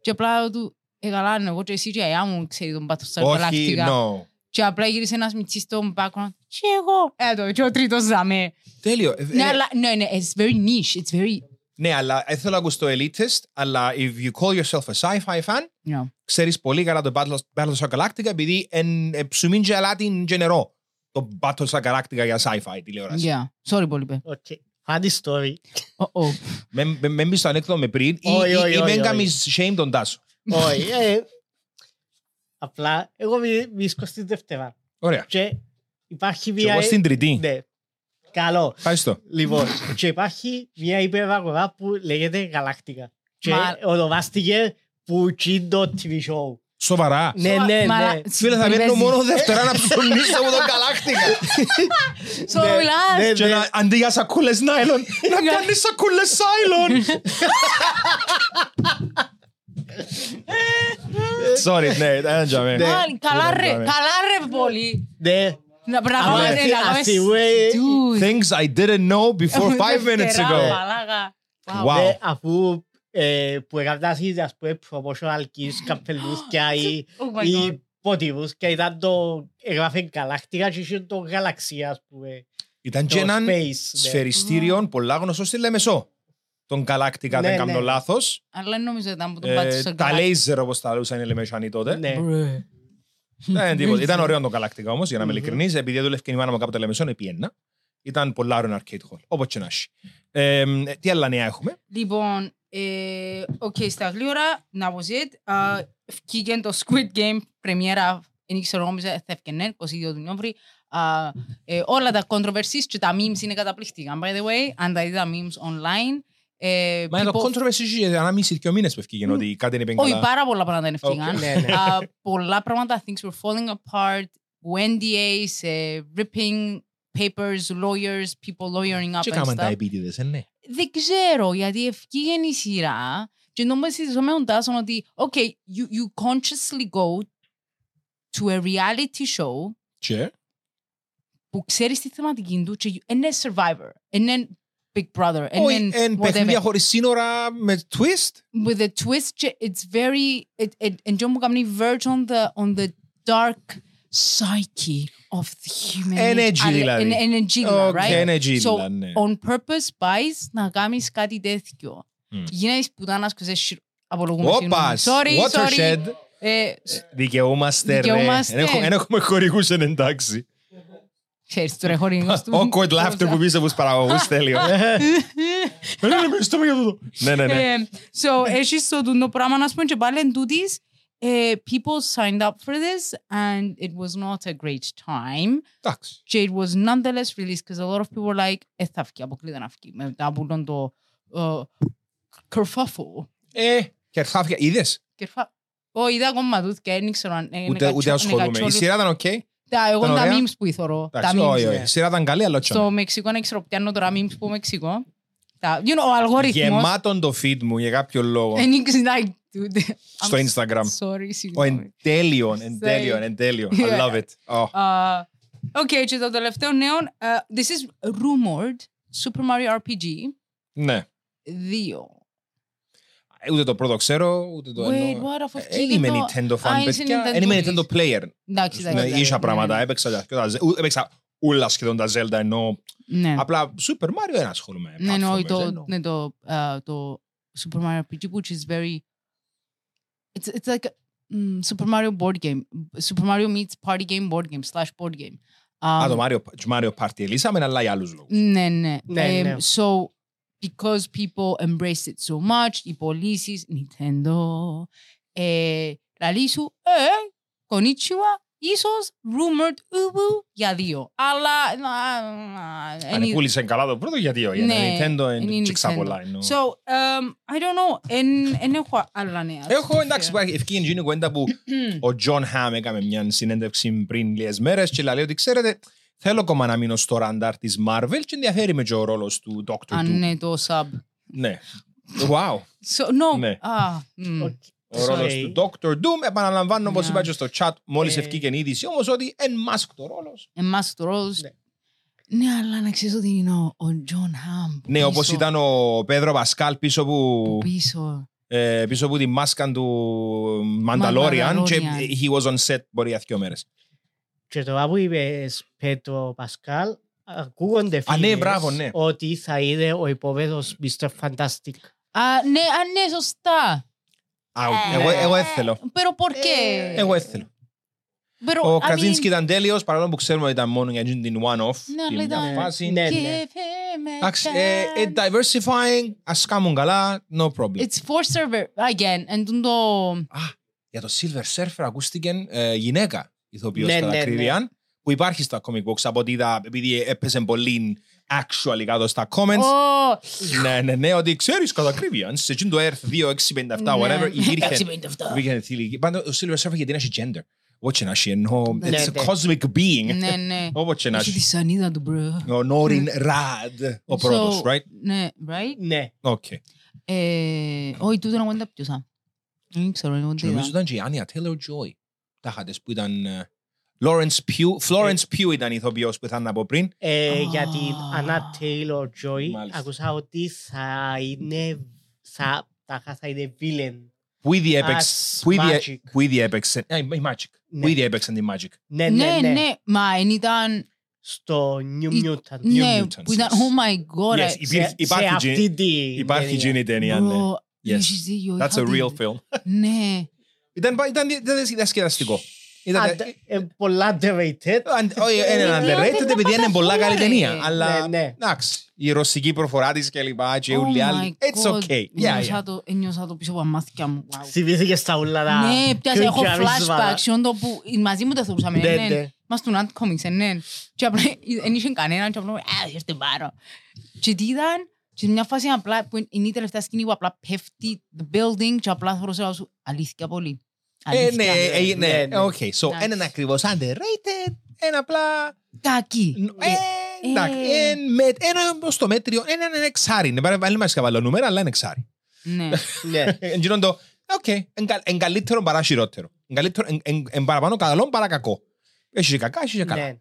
Και απλά του, ε, καλά, ναι, εγώ και εσύ και η αγιά μου ξέρεις τον Battlestar Όχι, Galactica. no. Και απλά γύρισε ένας μητσής στο background. Και εγώ. Ε, το, και ο τρίτος ζαμε. Τέλειο. Ε, Ναι, ε, αλλά, ναι, ναι, it's very niche. It's very, Ναι, αλλά ε, θέλω να ακούς το elitist, αλλά if you call yourself a sci-fi fan, yeah. ξέρεις πολύ καλά το Battle- Battlestar Galactica επειδή εν ε, ψουμίν και αλάτι γενερό το Battlestar Galactica για sci-fi τηλεόραση. Yeah. Sorry πολύ, παι. Οκ. Funny story. Oh, oh. Μεν- μεν- Μεν μπεις στο ανέκδοτο με πριν ή- Όχι, ή όχι, ή όχι, μεν όχι. κάνεις shame τον Τάσο. Όχι. ε, Απλά, εγώ βι- βρίσκω στη Δευτέρα. Ωραία. Και υπάρχει Και μια... εγώ στην Τρίτη. Ναι. Καλό. Ευχαριστώ. Λοιπόν, και υπάρχει μια υπεραγορά που λέγεται Γαλακτικά. Και Μα- ονομάστηκε που το TV show. Σοβαρά. Ναι, ναι, Μαλα- ναι. Φίλε, θα παίρνω μόνο Δευτέρα να ψωνίσω από τον Galactica. [laughs] So, Ναι, μιλάς. ναι, Και να- αντί για σακούλες νάιλον, να κάνεις σακούλες σάιλον. [laughs] Sorry, ναι, δεν τζαμε. Ναι. Πάλι, Καλά ρε, Είδαμε. καλά ρε πολύ. Ναι. Να να Αλλά πάμε, ναι, αυτή- να πάμε αυτή, 喂. Dude. Things I didn't know before five minutes Δευτερά, ago. μαλάκα. Wow. Wow. Ναι, αφού ε, που έκαναν ας πούμε promotional kits, [gasps] καπελούθκια ή, Oh my God. ή ποτήρους και ήταν το έγραφε Γαλακτικά και είχε το Γαλαξία ας πούμε. Ήταν Το και έναν space. ναι. σφαιριστήριο πολλά γνωστό στη Λεμεσό. Τον Galactica Ναι, δεν κάνω ναι. λάθος. Αλλά δεν νομίζω ήταν που τον Ε, πάτησε Τα laser όπως τα λούσαν οι Λεμεσάνοι τότε. Ναι. Δεν [laughs] τίποτα. Ήταν ωραίο το Galactica όμως, για να είμαι Μμμ. ειλικρινής. Επειδή δούλευε και η μάνα μου κάποτε Λεμεσόν, επί ένα. Ήταν πολλά ωραίο arcade hall. Όπως και να έχει. Ε, ε, τι άλλα νέα έχουμε; Λοιπόν, ε, οκ, στα γλύωρα, να was it. Uh, Βγήκε το Squid Game, πρεμιέρα, δεν ήξερα νόμιζα, θα έφτιανε, 22 του Νιόβρη. Uh, ε, όλα τα controversies και τα memes είναι καταπληκτικά, by the way. Αν τα είδα memes online. Ε, Μα είναι το people- controversy είχε ένα μισή δύο μήνες που έφυγε ότι κάτι είναι Όχι, καλά. πάρα πολλά πράγματα είναι ευκήκαν. Ναι, ναι. Uh, πολλά πράγματα, things were falling apart, NDAs, uh, ripping papers, lawyers, people lawyering up Και and κάμαν τα stuff. επίτηδες, ε, ναι. Δεν ξέρω, γιατί ευκήγεν η σειρά και νομίζω συζητώ με τον Τάσον ότι okay, you, you consciously go to a reality show Και; που ξέρεις τη θεματική του και είναι survivor, είναι Big Brother, όχι, είναι εν whatever. παιχνίδια χωρίς σύνορα με twist; with a twist και it's very it it and μου κάνει verge on the on the dark psyche of the human Energy nature. δηλαδή. Είναι energy, Οκ, right? energy, So, δηλαδή, ναι. on purpose πάεις να κάνεις κάτι τέτοιο. Μμ. Γίνεις πουτάνας και σε απολογούμε Όπα, συγγνώμη. Sorry, sorry. watershed. Ε, Δικαιούμαστε, ρε. Δικαιούμαστε. Εν έχω- εν έχουμε χορηγούς εν εντάξει. Ξέρεις, τώρα χορηγός του. Awkward laughter που πεις από τους παραγωγούς, τέλειο. Δεν [laughs] είναι στο για τούτο. Ναι, ναι, ναι. Ε, So, έχεις το τούτο πράγμα να σου πούμε και πάλι εν τούτης, ε, people signed up for this and it was not a great time. Εντάξει. Και it was nonetheless released because a lot of people were like, ε, θα βγει, αποκλείται να βγει. Μετά από τον το ε, kerfuffle. Ε, κερθάφια. Είδες; Κερφα... Ω, είδα ακόμα τούτ και δεν ξέρω αν... είναι Ούτε, κατσο- ούτε είναι ασχολούμαι. Η κατσόλου. σειρά ήταν οκ. Τα, εγώ ήταν τα ωραία; memes που εθώρω. Τα Εντάξει, memes. όχι, όχι. ναι. Η σειρά ήταν καλή, αλλά Στο τσιόν. Μεξικό, δεν ξέρω πιάνω τώρα memes που Μεξικό. Τα, you know, ο αλγόριθμος. Γεμάτον το feed μου για κάποιο λόγο. And you can like, dude, Στο I'm Instagram. Sorry, Ο συγγνώμη. εν τέλειον, εν τέλειον, εν τέλειον. I Yeah. love it. Oh. Uh, okay, και το τελευταίο νέο, uh, this is rumored, Super Mario RPG Ναι. 2. Ούτε το πρώτο ξέρω, ούτε το Wait, εννοώ. what, αφού Ε, βγήκε Δεν είμαι το- Nintendo Α, fan, είσαι παιδιά. Nintendo Δεν είμαι της. Nintendo player. Εντάξει, Ναι, εντάξει. Είχα ναι, πράγματα, ναι. έπαιξα τα- και τα Ze- ου- έπαιξα όλα σχεδόν τα Zelda, ενώ Ναι. απλά Super Mario δεν ασχολούμαι. Ναι, ναι, όχι, platformers, το, εννοώ. ναι, το, uh, το Super Mario RPG, which is very... It's, it's like a mm, Super Mario board game. Super Mario meets party game, board game, slash board game. Α, Um, το Mario, το Mario Party ελίσαμε, αλλά για άλλους λόγους. Ναι, ναι. Ναι, Ε, ναι. So, because people embraced it so much, οι πωλήσεις, Nintendo, ε, λαλή σου, ε, konnichiwa, ίσως rumored ubu για δύο. Αλλά, να, να, Αν any- πούλησε καλά το πρώτο, γιατί όχι. Ναι, Είναι Nintendo, είναι είναι Nintendo. ξαπολά. εννοώ. So, um, I don't know, εν, εν έχω άλλα νέα. Έχω, εντάξει, υπάρχει ευκαιρία γίνει κουβέντα που ο Jon Hamm έκαμε μια συνέντευξη πριν λίγες μέρες και λέει ότι ξέρετε, θέλω ακόμα να μείνω στο ραντάρ της Marvel και ενδιαφέρει με και ο ρόλος του Doctor Αν Doom. είναι το sub. Ναι. Wow. So, no. Ναι. Ah, mm. Οκ. Ο ρόλος Sorry. του Dr. Doom, επαναλαμβάνω όπως Ναι. είπα και στο chat μόλις Ε. ευκήκε η είδηση, όμως ότι εν mask το ρόλος. Εμάς το ρόλος. Ναι. Ναι, αλλά να ξέρεις ότι είναι ο, ο John Hamm. που Ναι, όπως πίσω- ήταν ο Πέδρο Πασκάλ πίσω που που, Πίσω. ε, πίσω από τη μάσκα του Mandalorian και Mandalorian. he was on set μπορεί για δύο μέρες. Και τώρα που είπες Πέτρο Πασκάλ, ακούγονται Α, ναι, φήμες μπράβο, ναι. ότι θα είναι ο επόμενος Mr. Fantastic. Α, ναι, α, ναι, σωστά. Α, Ε, εγώ, εγώ έθελω. Pero por qué? Εγώ έθελω. Pero, Ο I Καζίνσκι mean, ήταν τέλειος, παρόλο που ξέρουμε ότι ήταν μόνο για εκείνη την one-off. Ναι, την αλλά ήταν- μια φάση. Ναι, give ναι. him a Εντάξει, ε, ε, chance. diversifying, ας κάνουν καλά, no problem. It's for server. Again, εν τούν το... Α, για το Silver Surfer ακούστηκε ε, γυναίκα ηθοποιός Ναι, κατά ναι, ακρίβεια, που υπάρχει στα comic books από ότι είδα, επειδή έπαιζε πολύ actually κάτω στα comments. Oh, Ναι, ναι, ναι, ότι ξέρεις κατά ακρίβεια, σε εκείνο το Earth 2657, Ναι. whatever, υπήρχε 657. υπήρχε θηλυκή. Πάντως, ο Silver Surfer γιατί είναι gender. Όχι να έχει, ενώ Ναι, it's a ναι. cosmic being. Ναι, ναι. [laughs] Όποτε να Έχει τη έχει. σανίδα του, bro. Ο Norrin Radd, ο πρώτος, So, right? Ναι, right; Ναι. Οκ. Ε, Όχι, τούτο να μου τα πιούσα. Δεν ξέρω, εγώ Και τι νομίζω είδα. ήταν και η Anya Taylor Joy. Τα είχατε που ήταν... ε, Lawrence Pugh, Florence Pugh ήταν η ηθοποιός που ήταν από πριν. Ε, Α. Για την Anna Taylor Joy Μάλιστα. άκουσα ότι θα είναι θα, τάχα θα είναι villain. Που ήδη έπαιξε... As Που ήδη, Magic. που ήδη έπαιξε... Α, η Magic. Ναι. Που ήδη έπαιξε τη Magic. Ναι, Ναι, ναι, ναι. ναι, μα εν ήταν... Στο New Η- Mutant. Ναι, Mutants, που ήταν, yes. oh my god. Yes, I- υπήρχε- Σε- υπάρχει σε τζι- αυτή τη Υπάρχει ταινία. εκείνη η ταινία, ναι. Bro, Yes. έχεις δίκιο, That's είχα a δει. real film. Ναι. [laughs] Ήταν, ήταν, ήταν διασκεδαστικό. Ήταν, Αντε- ε, Πολλά underrated. αν- όχι, είναι Ε, underrated δεν επειδή είναι πολλά καλή ρε. ταινία. Αλλά, Ναι, ναι. εντάξει, η ρωσική προφορά της και λοιπά και Oh όλοι οι my άλλοι. It's God. okay. Yeah, Ένιωσα yeah. το- Ένιωσα το πίσω από τα μάτια μου. Wow. Θυμήθηκες στα ούλα τα... Ναι, πιάσε, έχω κουρκιαρίσματα. flashbacks, όντω που μαζί μου τα θεωρούσαμε, Ναι, ναι. ναι. Μας του Nant Comics, ναι. Και απλά δεν είχε κανέναν και απλά, ας, έρθει πάρω. Και τι ήταν, και σε μια φάση απλά, που είναι η τελευταία σκηνή που απλά πέφτει the building και απλά θεωρούσα σου, αλήθεια πολύ. Ε, ναι, Αλήθεια. ε, Ναι, ναι, ναι. οκ. So, Εντάξει. έναν ακριβώς underrated, ένα απλά... Κακή. Ε, εντάξει, Ε. εν με- ένα στο μέτριο, έναν είναι εξάρι. Δεν πάρε πάλι μας καβαλό νούμερα, αλλά είναι εξάρι. Ναι. Ναι. [laughs] Εν γίνον το, οκ, εν κα- εν καλύτερο παρά χειρότερο. Εν καλύτερο- εν- εν- εν παραπάνω καλό παρά κακό. Έχει και κακά, έχει και καλά. Ναι.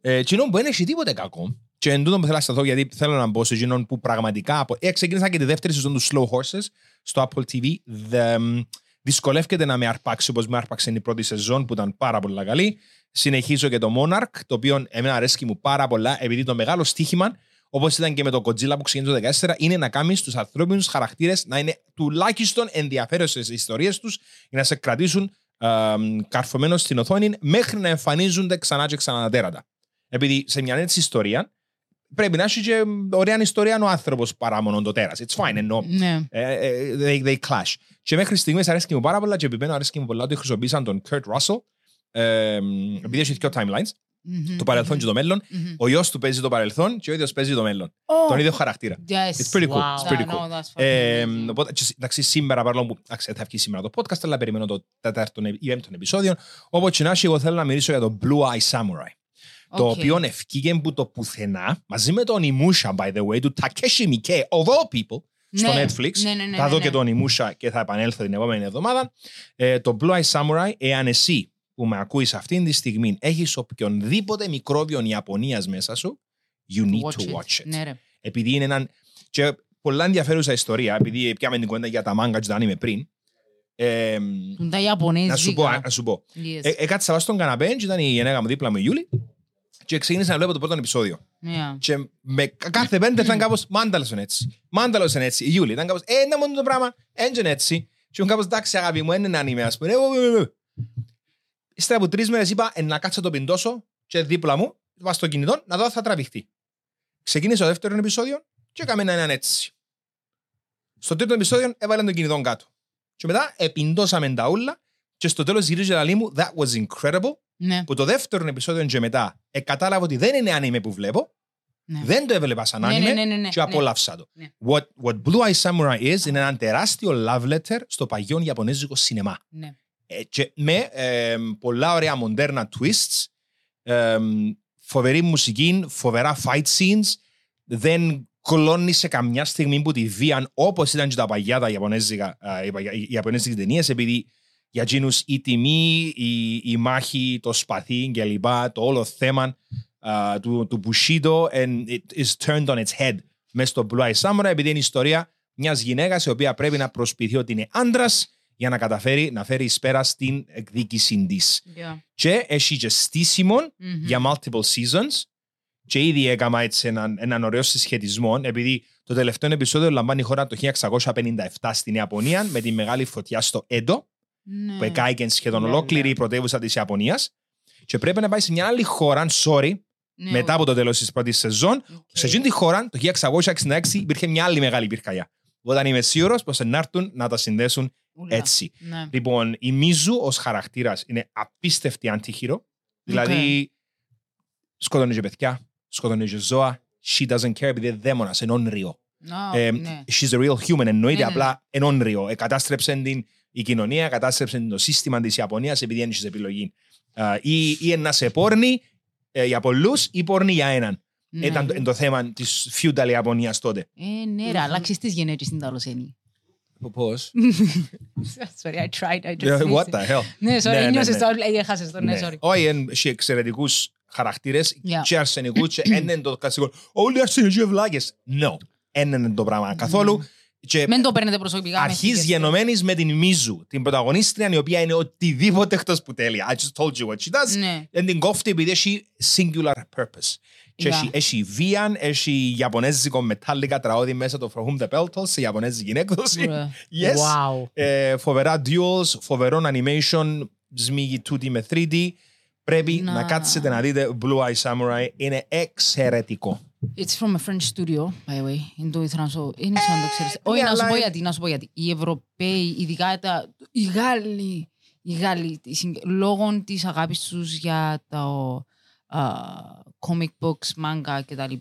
Ε, Εκείνο που δεν έχει τίποτε κακό. Και εν τούτο που θέλω να σταθώ, γιατί θέλω να μπω σε εκείνον που πραγματικά... απο- Ε, ξεκίνησα και τη δεύτερη σεζόν του Slow Horses στο Apple TV. Δε, μ, δυσκολεύεται να με αρπάξει όπως με άρπαξε η πρώτη σεζόν που ήταν πάρα πολύ καλή. Συνεχίζω και το Monarch, το οποίο εμένα αρέσκει μου πάρα πολλά, επειδή το μεγάλο στοίχημα, όπως ήταν και με το Godzilla που ξεκίνησε το 2014, είναι να κάνει του ανθρώπινους χαρακτήρες να είναι τουλάχιστον ενδιαφέρουσες οι ιστορίες τους για να σε κρατήσουν καρφωμένος στην οθόνη μέχρι να εμφανίζονται ξανά και ξανά τα τέρατα. Επειδή σε μια έτσι ιστορία πρέπει να έχει και ωραία ιστορία ο άνθρωπος παρά μόνο το τέρας. It's fine, εννοώ. Ναι. Ε, ε, they, they clash. Και μέχρι στιγμής αρέσκει μου πάρα πολλά και επιπένω αρέσκει μου πολλά ότι χρησιμοποίησαν τον Kurt Russell ε, επειδή έχει δύο timelines, Μμμ. το παρελθόν και το μέλλον. Μμμ. Ο γιος του παίζει το παρελθόν και ο ίδιος παίζει το μέλλον. Oh, Τον ίδιο χαρακτήρα. Yes. It's pretty cool. Wow. It's pretty Yeah, cool. no, that's fucking Ε, amazing. οπότε, και, εντάξει, σήμερα παρόλο που εντάξει, θα βγει σήμερα το podcast, αλλά περιμένω το τέταρτο ή πέμπτο επεισόδιο. Όπως και να έχει, εγώ θέλω να μιλήσω για το Blue Eye Samurai. Το Okay. οποίο ευκήγε που το πουθενά, μαζί με τον Imusha, by the way, του Takeshi Miike, of all people, στο Ναι, Netflix. ναι, ναι, ναι, θα δω ναι, και ναι. τον Imusha και θα επανέλθω την επόμενη εβδομάδα. Ε, το Blue Eye Samurai, εάν εσύ που με ακούεις αυτήν τη στιγμή έχεις οποιονδήποτε μικρόβιο Ιαπωνίας μέσα σου, you need to watch it. Ναι, ρε. Επειδή είναι έναν... Και πολλά ενδιαφέρουσα ιστορία, επειδή πιάμε την κουβέντα για τα μάγκα και τα anime πριν. Ε, Τούν τα Ιαπωνέζικα. να σου πω, να σου πω. Yes. Ε, έκατσα βάσει στον καναπέ και ήταν η γυναίκα μου δίπλα μου η Ιούλη και ξεκίνησα να βλέπω το πρώτο επεισόδιο. Yeah. Και με κάθε πέντε ήταν κάπως μάνταλος είναι έτσι. Μάνταλος είναι έτσι. Η Ιούλη ήταν κάπως, ε, είναι μόνο το πράγμα, έντζεν έτσι. Και ήμουν κάπως, εντάξει αγάπη μου, είναι ένα anime, ας πούμε. Ε, ε, ε, ε. Ύστερα από τρεις μέρες είπα, ε, να κάτσω το πιντώσω και δίπλα μου, βάζω το κινητό, να δω αν θα τραβηχτεί. Ξεκίνησε το δεύτερο επεισόδιο και έκαμε έναν έτσι. Στο τρίτο επεισόδιο έβαλε τον κινητό κάτω. Και μετά επιντώσαμε τα ούλα και στο τέλος γυρίζει η μου, that was incredible, Ναι. που το δεύτερο επεισόδιο και μετά ε, κατάλαβα ότι δεν είναι anime που βλέπω, Ναι. δεν το έβλεπα σαν Ναι, anime ναι, ναι, ναι, ναι. και απόλαυσα το. Ναι. What, what Blue Eye Samurai is είναι ένα τεράστιο love letter στο παγιό Ιαπωνέζικο σινεμά. Ναι. Ε, και με ε, πολλά ωραία μοντέρνα twists, ε, φοβερή μουσική, φοβερά fight scenes, δεν κλώνει σε καμιά στιγμή που τη βίαν όπως ήταν και τα παγιά τα Ιαπωνέζικα, α, οι παγιά- οι Ιαπωνέζικες ταινίες επειδή για εκείνους η τιμή, η, η μάχη, το σπαθί και λοιπά, το όλο θέμα α, του, του Bushido and it is turned on its head μέσα στο Blue Eye Samurai επειδή είναι η ιστορία μιας γυναίκας η οποία πρέπει να προσποιηθεί ότι είναι άντρας για να καταφέρει να φέρει εις πέρα στην εκδίκηση της. Yeah. Και έχει και στήσιμο Μμμ. για multiple seasons και ήδη έκανα έτσι έναν, έναν ωραίο συσχετισμό επειδή το τελευταίο επεισόδιο λαμβάνει χώρα το 1657 στην Ιαπωνία με τη μεγάλη φωτιά στο Έντο Ναι. που εκάγει σχεδόν Ναι, ολόκληρη ναι. η πρωτεύουσα της Ιαπωνίας και πρέπει να πάει σε μια άλλη χώρα, sorry, Ναι, μετά από το τέλος της πρώτης σεζόν οκ. σε εκείνη τη χώρα το 1666 υπήρχε μια άλλη μεγάλη πυρκαγιά όταν είμαι σίγουρος πως να έρθουν να τα συνδέσουν Ούλα. έτσι. Ναι. Λοιπόν, η Mizu ως χαρακτήρας είναι απίστευτη anti-hero. Δηλαδή, σκοτώνει και παιδιά, σκοτώνει και ζώα. She doesn't care επειδή είναι δαίμονας, είναι όνριο. Α, Ε, ναι. She's a real human, εννοείται Ναι, ναι. απλά είναι όνριο. Εκατάστρεψε την η κοινωνία, εκατάστρεψε το σύστημα της Ιαπωνίας επειδή δεν έχεις επιλογή. Α, Ή, ή να σε πόρνει ε, για πολλούς ή πόρνει για έναν. Ναι. Ήταν το, το θέμα της feudal Ιαπωνίας τότε. Ε, ναι, ρε, αλλάξεις τις γενέτσες στην ταλοσένη. Πώς; [laughs] Sorry, I tried, I just What missed it. the hell? Ναι, Ναι, sorry, ναι, νιώσες ναι. το, ε, έχασες το, ναι, Ναι. sorry. Όχι, εν- έχει εξαιρετικούς χαρακτήρες Yeah. και αρσενικούς και δεν είναι το κλασικό. Όλοι οι αρσενικοί ευλάκες. No, δεν είναι το πράγμα καθόλου. Και Μεν το παίρνετε προσωπικά. με αρχίζει στις- γενομένης με την Μίζου, την πρωταγωνίστρια, η οποία είναι οτιδήποτε εκτός που τέλεια. I just told you what she does. Ναι. Δεν την κόφτει επειδή έχει singular purpose. Και Yeah. έχει, έχει βίαν, έχει ιαπωνέζικο μετάλλικα τραγούδι μέσα το From Whom the Bell Tolls σε ιαπωνέζικη έκδοση. Ωραία. [laughs] Yes. Wow. Ε, φοβερά duels, φοβερό animation, σμίγει 2D με 3D. Πρέπει Να. να, κάτσετε να δείτε Blue Eye Samurai. Είναι εξαιρετικό. It's from a French studio, by the way. Είναι το ήθελα να σου... Είναι σαν να το ξέρεις. Όχι, ναι, να σου αλλά- πω γιατί, να σου πω γιατί. Οι Ευρωπαίοι, ειδικά τα... οι Γάλλοι, οι Γάλλοι, οι συγκ- λόγω της αγάπης τους για το α, comic books, manga κτλ.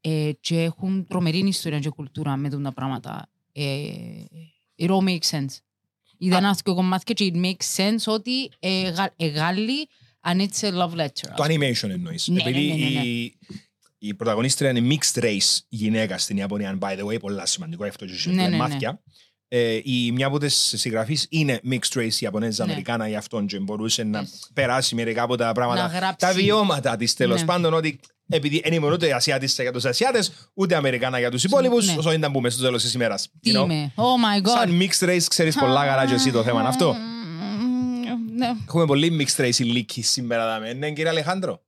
Ε, και έχουν τρομερή ιστορία και κουλτούρα με τα πράγματα. Ε, it all makes sense. Είδα ένα και κομμάτια και it makes sense ότι ε, Γα- ε, Γάλλοι and it's a love letter. Το animation εννοείς. Ναι, Επειδή ναι, ναι, ναι, ναι. Η, η πρωταγωνίστρια είναι mixed race γυναίκα στην Ιαπωνία, by the way, πολλά σημαντικό αυτό και σε Ναι, ναι, ναι. μάθια. Ε, η, μια από τις συγγραφείς είναι mixed race Ιαπωνέζα Ναι. Αμερικάνα γι' αυτόν και μπορούσε να Yes. περάσει μερικά από τα πράγματα, Να γράψει. τα βιώματα της τέλος Ναι. πάντων ότι επειδή δεν ήμουν ούτε Ασιάτισσα για τους Ασιάτες ούτε Αμερικάνα για τους υπόλοιπους Ναι. όσο ήταν που μέσα στο τέλος της ημέρας. Τι you know. είμαι. Oh my god. Σαν mixed race ξέρεις πολλά καλά και εσύ το θέμα αυτό. Mm, Ναι, Έχουμε πολύ mixed race ηλίκη σήμερα, δάμε. ναι κύριε Αλεχάνδρο.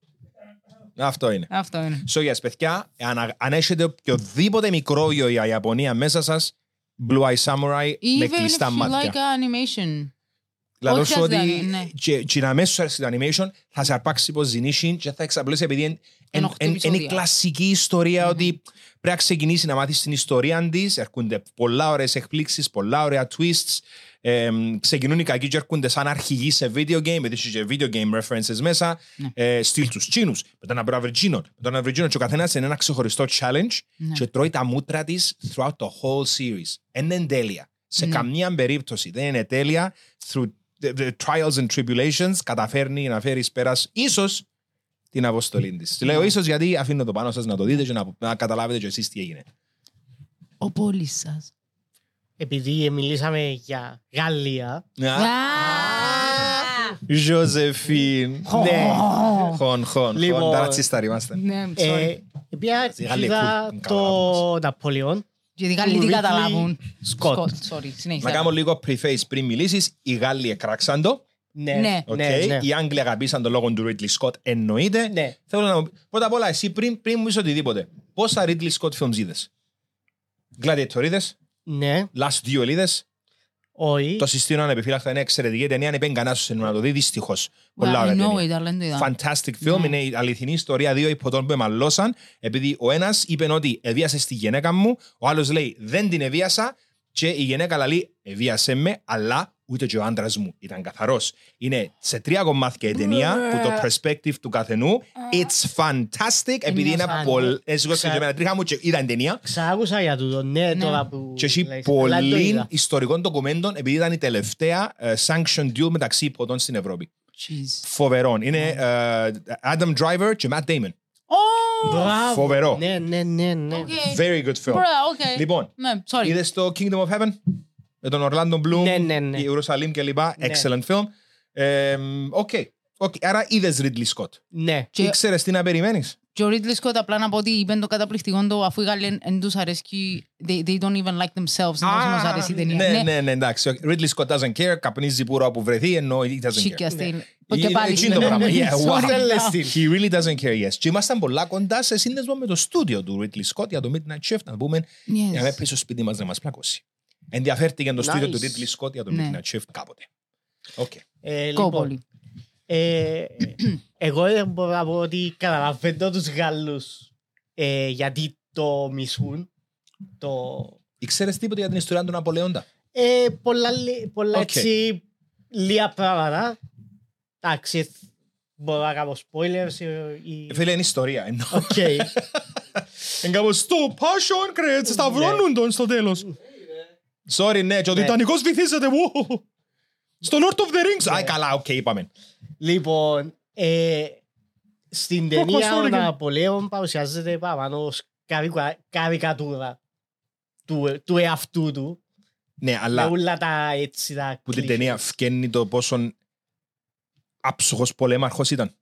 Αυτό είναι. αυτό είναι. So yes, παιδιά, αν, αν έχετε οποιοδήποτε μικρόβιο για Ιαπωνία μέσα σας, Blue Eye Samurai με Even if κλειστά you μάτια. like animation. Δηλαδή όχι σου ότι χρειάζεται, ναι. και, και να μέσω αρέσει το animation θα σε αρπάξει πως ζηνίσιν και θα εξαπλώσει επειδή είναι Εν εν, οχτώ εν, είναι η επεισόδια. κλασική ιστορία ότι πρέπει να ξεκινήσει να μάθεις την ιστορία της, έρχονται πολλά ωραίες εκπλήξεις, πολλά ωραία twists, ε, ξεκινούν οι κακοί και έρχονται σαν αρχηγοί σε video game, γιατί έχει και video game references μέσα, Ναι. ε, στυλ τους Τσίνους, με τον Αβραβριτζίνο, με τον Αβραβριτζίνο και ο καθένας είναι ένα ξεχωριστό challenge Ναι. και τρώει τα μούτρα της throughout the whole series. Δεν είναι τέλεια. Σε Ναι. καμία περίπτωση δεν είναι τέλεια. Through the, the trials and tribulations καταφέρνει να φέρεις πέρας ίσως την αποστολή της. Ναι. Λέω ίσως γιατί αφήνω το πάνω σας να το δείτε και να, να καταλάβετε και εσείς τι έγινε. Ο πόλης σας. Επειδή μιλήσαμε για Γαλλία. Ζωζεφίν. Ναι. Χον, χον. Λοιπόν. Χον, τα ρατσιστάρι είμαστε. Ναι, sorry. Ε, Επειδή Οι Γάλλοι είδα ακούν καλά το Ναπολεόν. Γιατί οι Γάλλοι τι Ridley καταλάβουν; Scott. Sorry, συνέχισε. Να κάνω λίγο preface πριν μιλήσεις. Οι Γάλλοι εκράξαν το. Ναι, Ναι. οκ. ναι, ναι. Οι Άγγλοι αγαπήσαν το λόγο του Ridley Scott. Εννοείται. Ναι. Θέλω να μου Πρώτα απ' όλα, εσύ πριν, πριν μου πεις οτιδήποτε, πόσα Ridley Scott films είδες; Gladiator είδες, Ναι, Last Duel είδες, όχι. το συστήνω ανεπιφύλακτα, είναι εξαιρετική ταινία, αν κανένα σου να το δει, δυστυχώς. Well, Πολλά ωραία I know ταινία. it, αλλά δεν το είδα. Fantastic film, Ναι. είναι η αληθινή ιστορία δύο ιπποτών που εμαλώσαν, επειδή ο ένας είπε ότι εβίασε στη γυναίκα μου, ο άλλος λέει δεν την εβίασα και η γυναίκα λέει εβίασε με, αλλά ούτε και ο άντρας μου ήταν καθαρός. Είναι σε τρία κομμάτια η ταινία, που το perspective του καθενού, it's fantastic, επειδή είναι Ένιωσα, πολύ... Έτσι Ξα- και εμένα τρίχα μου και είδα την ταινία Ξάκουσα για τούτο, ναι, Ναι. τώρα που... και έχει λες, αλλά δεν το πολύ είδα. ιστορικών ντοκουμέντων, επειδή ήταν η τελευταία ε, sanctioned duel μεταξύ ιπποτών στην Ευρώπη. Jeez. Φοβερόν. Είναι ε, Adam Driver και Matt Damon. Oh, Μπράβο. Φοβερό. Ναι, ναι, ναι, ναι. Οκ. Very good film. Μπράβο, οκ. Λοιπόν, Ναι, sorry. είδες το Kingdom of Heaven; Με τον Orlando Bloom, Ναι, ναι, ναι. η Ιερουσαλήμ και λοιπά. Ναι. Excellent film. Ε, Οκ. Οκ. Άρα είδες Ridley Scott. Ναι. Και- Ήξερες τι να περιμένεις. Και ο Ridley Scott απλά να πω ότι είπε το καταπληκτικό του αφού οι Γάλλοι εν τους αρέσκει they, they don't even like themselves ενώ τους αρέσει η ταινία. Ναι, ναι, ναι, εντάξει. Ο Ridley Scott doesn't care, καπνίζει πούρα όπου βρεθεί, ενώ he doesn't Chic care. style. Είναι Και πάλι εκείνο το ναι, πράγμα. ναι, Yeah, [laughs] wow. sorry. Θέλεις τι. He really doesn't care, yes. Και ήμασταν πολλά κοντά σε σύνδεσμο με το στούντιο του Ridley Scott για το Midnight Shift, να πούμε, Yes. για να πει στο σπίτι μας να μας πλακώσει. Ενδιαφέρθηκε το στούντιο Nice. του Ridley Scott για το Ναι. Midnight Shift κάποτε. Οκ. Εγώ λοιπόν, πολύ. ε, εγώ δεν μπορώ να πω ότι καταλαβαίνω τους Γάλλους ε, γιατί το μισούν. Το... Ήξερες τίποτα για την ιστορία του Ναπολεόντα. Ε, πολλά, λι- πολλά Οκ. έτσι λίγα πράγματα. Εντάξει, μπορώ να κάνω spoilers. ε, ή- Φίλε, είναι ιστορία. εννοώ. Οκ. [laughs] Εν κάπως στο post credits Ναι. σταυρώνουν τον στο τέλος. Sorry, ναι, και ο Ναι. Τιτανικός βυθίζεται. Wow. Στο Lord of the Rings. Άι, καλά, οκ, είπαμε. Λοιπόν, ε, στην ταινία ο sorry. Ναπολέον παρουσιάζεται παραπάνω ως καρικα- καρικατούρα του, του εαυτού του. Ναι, Με αλλά όλα τα έτσι τα που την κλισέ. ταινία φκένει το πόσο άψογος πολέμαρχος ήταν.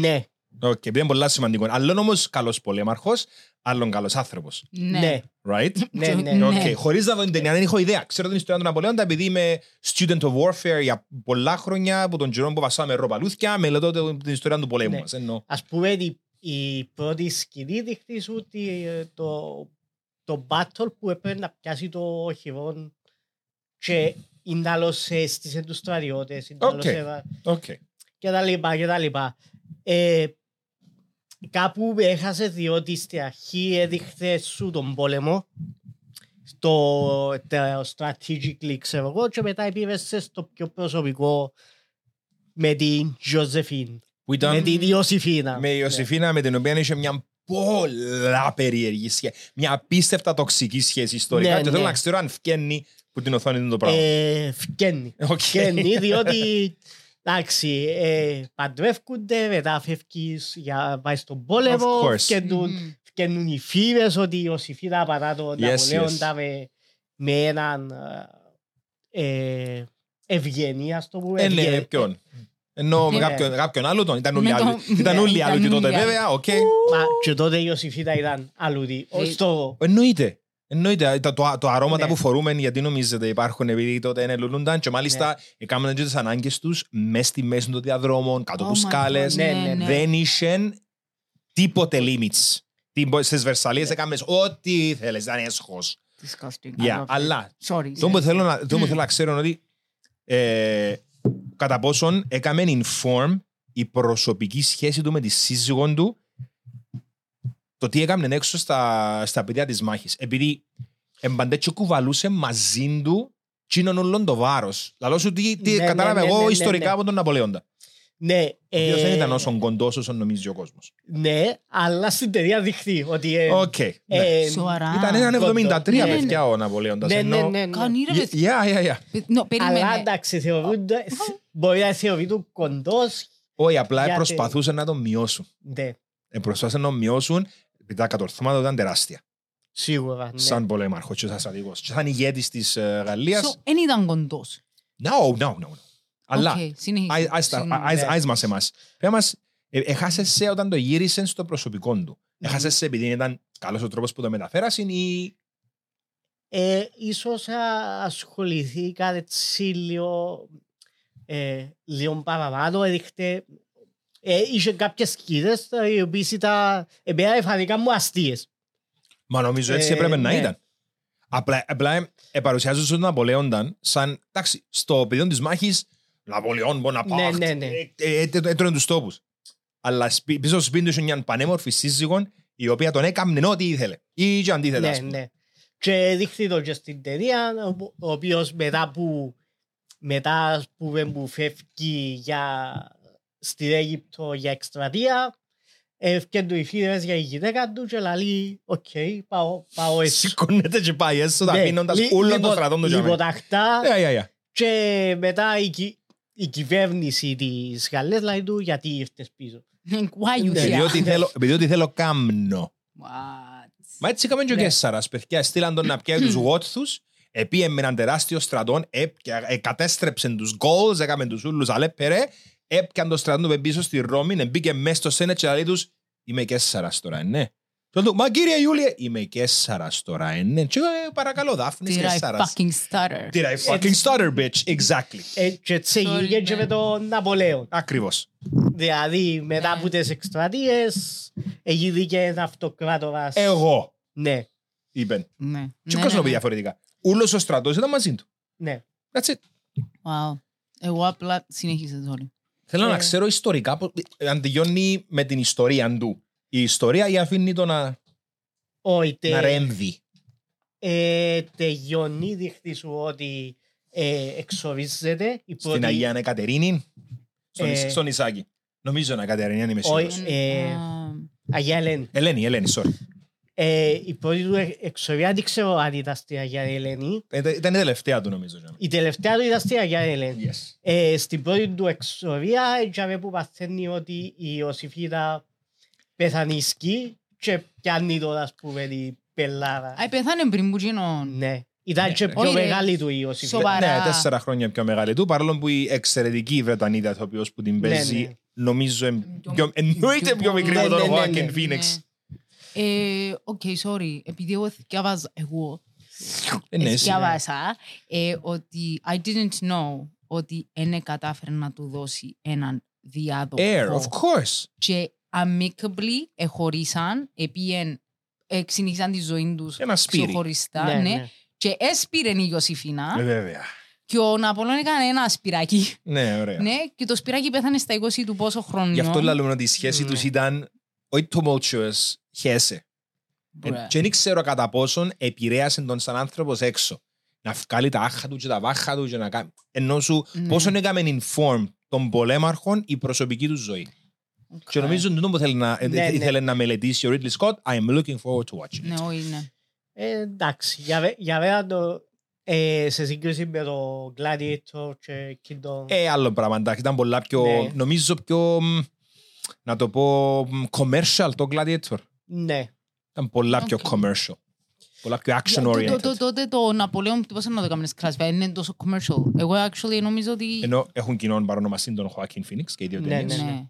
Ναι, Οκ, επειδή είναι πολλά σημαντικό. Άλλον όμως καλός πολέμαρχος, άλλον καλός άνθρωπος. ναι, Right? [laughs] ναι, ναι. Ναι. Οκ, χωρίς να δω την ταινία, δεν έχω ιδέα. Ξέρω την ιστορία του Ναπολέοντα επειδή είμαι student of warfare για πολλά χρόνια, από τον καιρό που βαστάμε ροπαλούθκια, μελετώ το- την ιστορία του πολέμου Ναι. μας. Εννοώ. Ας πούμε η, η πρώτη σκηνή δείχνεις σου ότι ε, το, το battle που έπρεπε να πιάσει το οχυρόν και είναι άλλος έστησε τους στρατιώτες, είναι άλλος Οκ. έβα- Οκ. και τα λοιπά και τα λοιπά. Ε, κάπου έχασε διότι στην αρχή έδειχνε σου τον πόλεμο στο το strategically ξέρω εγώ και μετά επίβεσαι στο πιο προσωπικό με την Josephine, Που ήταν με την Ιωσήφίνα. με η Ιωσήφίνα με την οποία είχε μια πολλά περίεργη σχέση. Μια απίστευτα τοξική σχέση ιστορικά. Ναι, και θέλω ναι. να ξέρω αν φκένει που την οθόνη είναι το πράγμα. Ε, φκένει. [laughs] Οκ. Φκένει διότι εντάξει, ε, παντρεύκονται, μετά φεύγεις για πάει στον πόλεμο, Of course. φκένουν, Μμμ. φκένουν οι φήμες ότι η Ιωσηφίνα παρά τον Yes, Ναπολέοντα με, με έναν ε, ευγενή, ας το πούμε. Ε, ναι, ευγε- ποιον; Ενώ με Ναι. κάποιον, κάποιον άλλο τον. Ήταν όλοι Με άλλοι. τον- Ήταν ναι, όλοι ήταν άλλοι και τότε όλοι άλλοι. βέβαια. Οκ. Μα και τότε η Ιωσηφίνα ήταν αλλούδη. Ε, Στο, Εννοείται. Εννοείται. Το, το, το αρώματα Ναι. που φορούμε γιατί νομίζετε υπάρχουν επειδή τότε είναι λουλούνταν και μάλιστα Ναι. έκαναν και τις ανάγκες τους μες στη μέση των διαδρόμων, κάτω Oh από my σκάλες. God, Ναι, ναι, Δεν είχε τίποτε limits. Τι- Στις Βερσαλίες έκαμες ό,τι ήθελες, ήταν έσχος. Disgusting. Yeah, I love it. αλλά Sorry. το που θέλω να, το που θέλω να ξέρω είναι ότι ε, κατά πόσον έκαμε inform η προσωπική σχέση του με τη σύζυγον του το τι έκαμε έξω στα, στα παιδιά της μάχης. Επειδή εμπαντέτσιο κουβαλούσε μαζί του τσίνον όλον το βάρος. Λαλό σου τι, τι Ναι, ναι, κατάλαβε ναι, εγώ ναι, ναι, ιστορικά ναι. από τον Ναπολέοντα. ναι, Ο οποίος δεν ε, ήταν όσο κοντός όσο νομίζει ο κόσμος. ναι, αλλά στην ταινία δείχνει ότι ε, Οκ. ναι. ε, Σοβαρά. Ήταν έναν κοντός. 73 Ναι, ναι. παιδιά ο Ναπολέοντας. ναι, ναι, ενώ- ναι, ναι. Κάνει ρε παιδί. Yeah, yeah, yeah. No, Αλλά περίμενε. εντάξει, θεωρούνται, μπορεί να θεωρείται κοντός. Όχι, απλά Γιατί- προσπαθούσαν να τον μειώσουν. Ναι, Ε, προσπάθησαν να τον μειώσουν επειδή τα κατορθώματα ήταν τεράστια. σίγουρα. Ναι. Σαν πολέμαρχος και σαν στρατηγός. Και σαν ηγέτης της ε, Γαλλίας. So, Εν ήταν κοντός. No, no, no. no. Αλλά, Οκ, συνέχισε. άι- άι- στα- Συγγνώμη. άι- ναι. άις μας εμάς. Πες μας, ε, έχασες σε όταν το γύρισαν στο προσωπικό του. Έχασες σε επειδή ήταν καλός ο τρόπος που το μεταφέρασαν ή... Ε, ίσως α, ασχοληθήκα έτσι λίγο, ε, λίγο παραπάνω, έδειχτε, ε, είχε κάποιες σκίδες ε, οι οποίες ήταν, εμένα φανήκαν μου αστείες. Μα νομίζω έτσι Ε, έπρεπε να ναι. ήταν. Απλά, απλά ε, ε, παρουσιάζουν τον Ναπολέονταν σαν, εντάξει, στο πεδίο της μάχης, Ναπολεόν, Μποναπάρτ, Ναι, ναι, ναι. ε, ε, ε, έτρωγε τους τόπους. Αλλά σπι- πίσω στο σπίτι του είχε μια πανέμορφη σύζυγον, η οποία τον έκαμνε ό,τι ήθελε. Ή και αντίθετα, Ναι, ας πούμε. ναι. Και δείχνει το και στην ταινία, ο- ο οποίος μετά που, μετά ας πούμε, που φεύγει για, στην Αίγυπτο για εκστρατεία, εφκαίνουν οι φήμες για η γυναίκα του και λέει, οκ, πάω, πάω έτσι. [laughs] Σηκώνεται και πάει έσω, Ναι, αφήνοντας λι- όλο το λιπο- στρατό του για μένα. Λιποταχτά Yeah, yeah, yeah. και μετά η, κυ- η κυβέρνηση της Γαλλίας λέει του γιατί ήρθες πίσω. Why you Ναι. Επειδή here? ότι θέλω- επειδή ότι θέλω κάμνο. What? Μα έτσι έκαμε και ο Ναι. Κέσσαρας, παιδιά. Στείλαν τον να πιάει τους [clears throat] γότθους, επίε με έναν τεράστιο στρατόν, έπια- ε, κατέστρεψε τους γκολς, έκαμε τους ούλους αλέπερε, έπιαν το στρατόν του πε πίσω στη Ρώμη, ε, μπήκε μέσα στο σένετ και λέει τους, είμαι Κέσσαρας τώρα, ε, ναι. Και του, Μα κύριε Ιούλια, είμαι Κέσσαρας τώρα, ε, ναι. Και εγώ, «Ε, παρακαλώ, Δάφνης Did I Κέσσαρας. fucking stutter? Did I fucking stutter, bitch? Exactly. Ε, Και έτσι Sorry, έγινε και ναι. με τον Ναπολέον. Ακριβώς. Δηλαδή μετά από τις εκστρατείες έγινε ένα αυτοκράτορας. Εγώ, Ναι, είπε. Ναι. Και Ναι, ποιος ναι, το πει ναι. διαφορετικά. Ούλος ο στρατός ήταν μαζί του. ναι. That's it. Wow. Εγώ απλά συνέχισε sorry. Θέλω να Ε. ξέρω ιστορικά πώς- αν τελειώνει με την ιστορία του. Η ιστορία ή αφήνει το να, Όχι, τε- να ρέμβει. ε, τελειώνει, δείχνει σου ότι ε, εξορίζεται η Στην πρώτη... Αγία Εκατερίνη, στον, Ε. Ισ- στον Ισάκη. Νομίζω είναι Εκατερίνη, αν είμαι Όχι. σίγουρος. Ε, Α, Αγία Ελένη. Ελένη, Ελένη, sorry. Ε, η πρώτη του ε- εξορία δεν ξέρω αν ήταν στη Αγία Ελένη. Ε, Ήταν ήταν η τελευταία του νομίζω. Γιάννη. Η τελευταία του ήταν στη Αγία Ελένη. Yes. Ε, στην πρώτη του εξορία έτσι που παθαίνει ότι η Ιωσήφιτα πεθανίσκει και πιάνει τώρα ας πούμε την πελάρα. Α, πέθανε πριν που γίνω. Ναι. Ήταν και ναι. πιο Όχι, ρε. μεγάλη του η Ιωσηφίνα. Σοβαρά. Ναι, τέσσερα χρόνια πιο μεγάλη του, παρόλο που η εξαιρετική Βρετανίδα ηθοποιός που την Ναι, παίζει, ναι. νομίζω εμ- Πιο- πιο- εννοείται πιο μικρή Ναι, από τον ναι, ναι, Joaquin ναι. Phoenix. Ε, Οκ, sorry. Επειδή εγώ εθκιάβαζα, εγώ Ε, ναι, εσύ. εθκιάβασα ε, ότι I didn't know ότι δεν κατάφερε να του δώσει έναν διάδοχο. Heir, of course. Και amicably εχωρίσαν, επίεν, ε, συνεχίσαν τη ζωή τους Ένα σπίρι. ξεχωριστά, Ναι, ναι, ναι. Και έσπηρε η Ιωσήφινα Ε, Βέβαια. και ο Ναπολών έκανε ένα σπυράκι. Ναι, ωραία. Ναι, και το σπυράκι πέθανε στα 20 του πόσο χρόνο. Γι' αυτό λέμε ότι η σχέση Ναι. τους ήταν όχι tumultuous, χέσε. Μπρε. Και δεν ξέρω κατά πόσον επηρέασε τον σαν άνθρωπος έξω. Να βγάλει τα άχα του και τα βάχα του και να κάνει... Ενώ σου Ναι. πόσον έκαμε inform των πολέμαρχων η προσωπική του ζωή. Και νομίζω ότι τούτο που θέλει να, Ναι, ναι. ήθελε να μελετήσει ο Ridley Scott, I am looking forward to watching it. Ναι, όχι, ναι. Ε, εντάξει, για, βε- για μένα το, ε, σε σύγκριση με το Gladiator και εκείνο το... Ε, άλλο πράγμα, εντάξει, ήταν πολλά πιο, Ναι. νομίζω πιο, μ, να το πω, μ, commercial το Gladiator. Ναι. Ήταν πολλά πιο Οκ. commercial. Πολλά πιο action Το- το- oriented. το- Τότε το Ναπολέον που να το κάνουμε σκράσβα είναι τόσο commercial. Εγώ actually νομίζω ότι Ενώ έχουν κοινών παρονομαστή τον Joaquin Phoenix και οι δύο Ναι, ταινίες. ναι. ναι,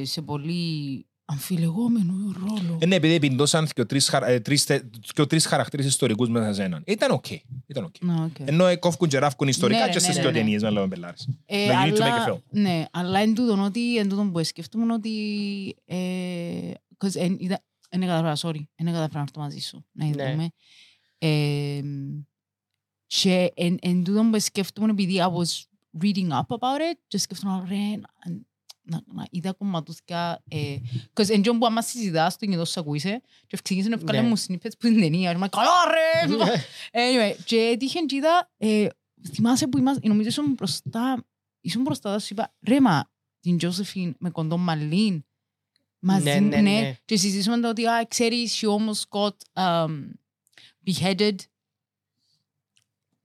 ε, σε πολύ αμφιλεγόμενο ρόλο. Ε, ναι, επειδή επιντώσαν και ο τρεις, χαρα- ε, τρεις, τε- και ο τρεις χαρακτήρες ιστορικούς μέσα σε έναν. Ήταν οκ. Ήταν οκ. Ναι, οκ. Ενώ ε, κόφκουν και ράφκουν ιστορικά Ναι, και ναι, στις ναι, δύο ναι. ταινίες, να λέμε πελάρες. Ε, No, you need to make a αλλά, film. ναι, αλλά εν τούτον ότι, εν τούτον που σκεφτούμε ότι ε, 'cause εν, είδα, εν καταφέρα, sorry, εν καταφέρα να έρθω μαζί σου, να Ναι. είδαμε. Ε, και εν, εν τούτον που σκεφτούμε επειδή I was reading up about it και σκεφτούμε ρε, να, να, να είδα κομματούθηκια ε, cause εν τόν που άμα συζητάς το νιώθω σ' ακούησε και ξεκίνησε να βγάλε Ναι. μου snippets που είναι ταινία και είμαι καλά ρε Anyway, και έτυχε και είδα, ε, θυμάσαι που είμαστε, νομίζω ήσουν μπροστά, ήσουν μπροστά, σου είπα, ρε μα, την Τζόσεφιν με κοντό μαλλίν, μαζί, Ναι, ναι, ναι. και συζητήσαμε το ότι, α, ξέρεις, she almost got um, beheaded,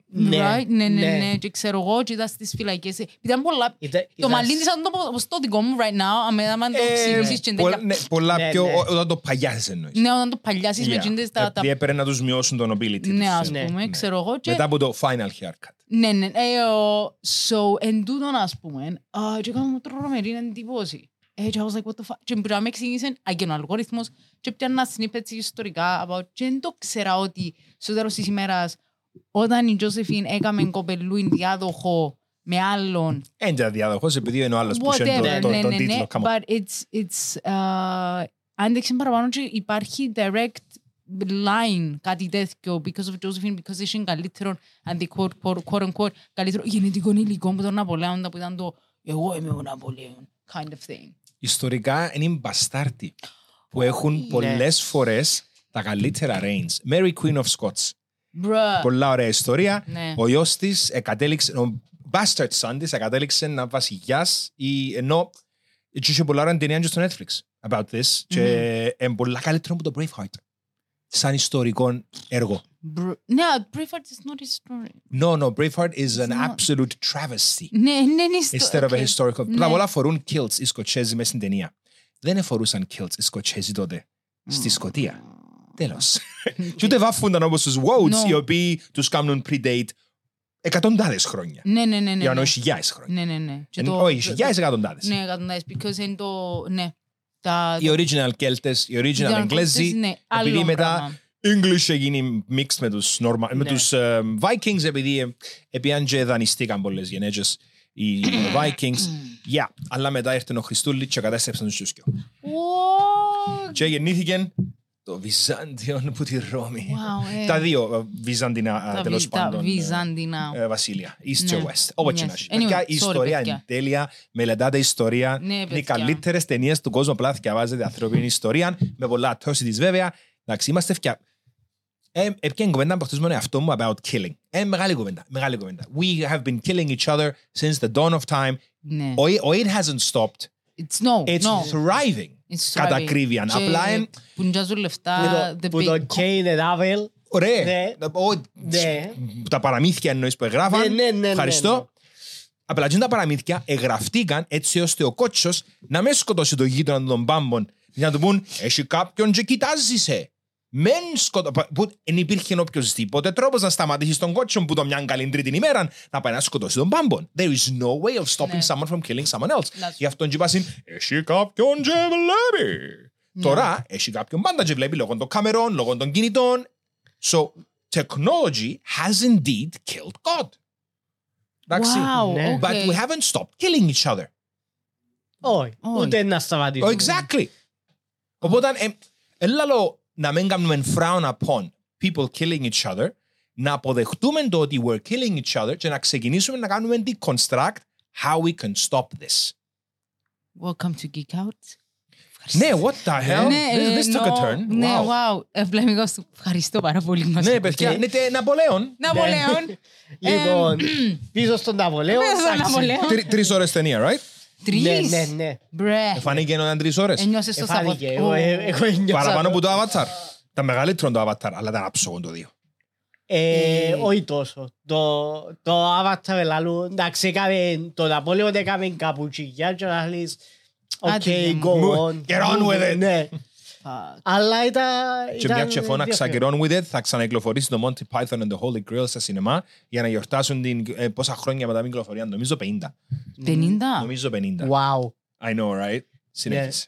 Ναι, right? ναι, ναι, ναι. ναι, και ξέρω εγώ, και είδα στις φυλακές, ήταν πολλά, Ήταν- το ήταν- μαλλίν της ήταν το, όπως το δικό μου right now, αμέ, άμα το ξυπνήσεις και Ε, πολλα- τέτοια, ναι, Πολλά Ναι, πιο, ναι. ό- όταν το παγιάσεις εννοείς. ναι, όταν το παλιάσεις με Yeah. τσίντες τα, τα, Επειδή έπρεπε να τους μειώσουν τον ability ναι, τους. ας Ναι, πούμε, ναι. ξέρω εγώ, και Μετά από το final haircut. Ναι, ναι, ε, ο, so, εν τούτον, ας πούμε, α, και έκανα μου τρομερή εντύπωση. Ε, και I was like, what the fuck; Και που να με εξήγησαν, αγγένω αλγόριθμος, και πιάνα snippets ιστορικά, about, και δεν το ξέρα ότι, στο τέλος της ημέρας, όταν η Τζόσεφιν έκαμε κοπελούιν διάδοχο με άλλον, Έντια διάδοχος, επειδή είναι ο άλλος που είχε whatever, το- το- ναι, τον ναι, ναι, τίτλο. Come on. but it's, it's, uh, άντεξε παραπάνω και υπάρχει direct line, κάτι τέτοιο, because of Josephine, because είχε καλύτερο, αντι quote, quote, quote, unquote, καλύτερο γενετικό υλικό από τον Ναπολέοντα που ήταν το «εγώ είμαι ο Ναπολέον» kind of thing. Ιστορικά είναι οι μπαστάρτοι που έχουν Ναι. πολλές φορές τα καλύτερα reigns. Mary Queen of Scots. Bruh. Πολλά ωραία ιστορία. Ναι. Ο γιος της εκατέληξε, ο bastard son της εκατέληξε να βασιλιάς ή ενώ και είχε πολλά ωραία ταινία και στο Netflix about this και είναι πολλά καλύτερο από το Braveheart. Σαν ιστορικό έργο. Br- Ναι, Braveheart is not a story. No, no, Braveheart is an not. absolute travesty. Ναι, ναι, είναι Instead of a historical. Πρώτα απ' Ναι. όλα φορούν kilts οι Σκοτσέζοι μέσα στην ταινία. Δεν εφορούσαν kilts οι Σκοτσέζοι τότε. Στη Σκοτία. Τέλος. Και ούτε βάφουνταν όπως τους Wodes, No. οι οποίοι τους κάνουν predate εκατοντάδες χρόνια. Ναι, ναι, ναι, ναι. Για να ναι. όχι χιλιάδες χρόνια. Ναι, ναι, ναι. Και Εν- το- Όχι, χιλιάδες εκατοντάδες. Ναι, εκατοντάδες, because είναι το... Ναι. Τα... Οι original Κέλτες, οι original τα- Εγγλέζοι, Ναι, επειδή άλλο μετά πράγμα. English έγινε mixed με τους, normal, με Ναι. τους ε, Vikings επειδή ε, επειδή και δανειστήκαν πολλές γενέτες οι [coughs] Vikings. Yeah, αλλά μετά ήρθε ο Χριστούλης και κατέστρεψαν τους Σούσκιο. Ω, Και γεννήθηκε το Βυζάντιο που τη Ρώμη. wow, ε. Τα δύο ε, Βυζαντινά Τα τέλος βυ- τα πάντων ε, Βυζαντινά. ε, βασίλεια. East και Ναι. West. Όπως και Yes. να έχει. Anyway, Παιδιά, η sorry, ιστορία παιδιά. είναι τέλεια. Μελετάτε ιστορία. Ναι, Είναι οι παιδιά. καλύτερες ταινίες του κόσμου. Απλά διαβάζετε ανθρώπινη ιστορία. Με πολλά atrocities βέβαια. Εντάξει, είμαστε φτιά. Ε, έπιαν κουβέντα από αυτούς μόνο εαυτό μου about killing. Ε, μεγάλη κουβέντα. Μεγάλη κουβέντα. We have been killing each other since the dawn of time. Ναι. Ο, ο it hasn't stopped. It's no, It's no. thriving. It's κατά thriving. ακρίβεια. Και Απλά εν- Που νοικιάζουν λεφτά. Που the το- Που big το co- Kane and Abel. Ωραία. Ναι. Ο- Ναι. Τα παραμύθια εννοείς που εγγράφαν. Ναι, ναι, ναι, ναι, Ευχαριστώ. ναι. Απλά και τα παραμύθια εγγραφτήκαν έτσι ώστε ο κότσος να μην σκοτώσει το γείτονα των πάμπων. Για να του πούν, έχει κάποιον και κοιτάζεις σε. Μεν σκοτώ... Που δεν υπήρχε οποιοδήποτε τρόπος να σταματήσει τον κότσο που το μια καλή τρίτη ημέρα να πάει να σκοτώσει τον πάμπον. There is no way of stopping Ναι. someone from killing someone else. That's- Γι' αυτό και είπασαν, έχει κάποιον και βλέπει. Ναι. Τώρα έχει κάποιον πάντα και βλέπει λόγω των καμερών, λόγω των κινητών. So, technology has indeed killed God. Εντάξει. Wow, Ναι. But okay. we haven't stopped killing each other. Όχι, Όχι. ούτε να σταματήσουμε. Oh, exactly. Οπότε, ε, έλα λέω να μην κάνουμε frown upon people killing each other, να αποδεχτούμε το ότι we're killing each other και να ξεκινήσουμε να κάνουμε deconstruct how we can stop this. Welcome to Geek Out. Ναι, what the hell? Ναι, This, this took a εννοώ- turn. Ναι, Wow. wow. Ευλαμικός του. Ευχαριστώ πάρα πολύ. που μας Ναι, ακούτε. παιδιά, είναι τε- Ναπολέον. Ναπολέον. [laughs] Λοιπόν, πίσω στον Ναπολέον. Πίσω στον εντάξει. Ναπολέον. Τρι- Τρεις ώρες ταινία, right? Τρεις; Ναι, ναι, ναι. Μπρε. Φάνηκε να ήταν τρεις ώρες. Ένιωσες το Εφάνηκε. Σαββατό. Εγώ ε, εγώ ένιωσα Παραπάνω το. από το Avatar. Τα μεγαλύτερο το Avatar, αλλά ήταν άψογο το δύο. Ε, Όχι τόσο. Το, το Avatar ελάλου, εντάξει, έκαμε, το Ναπόλεον έκαμε καπουτσικιά και να λες, Άντε, ok, ναι. go on. Get on with it. Ναι. Fuck. Αλλά ήταν... Και ήταν μια και φώναξα ενδιαφέρον. Get On With It θα ξαναεκλοφορήσει το Monty Python and the Holy Grail στα σινεμά για να γιορτάσουν την, ε, πόσα χρόνια μετά την κυκλοφορία. Νομίζω 50. 50. Νομίζω 50. Wow. I know, right? Συνέχισε.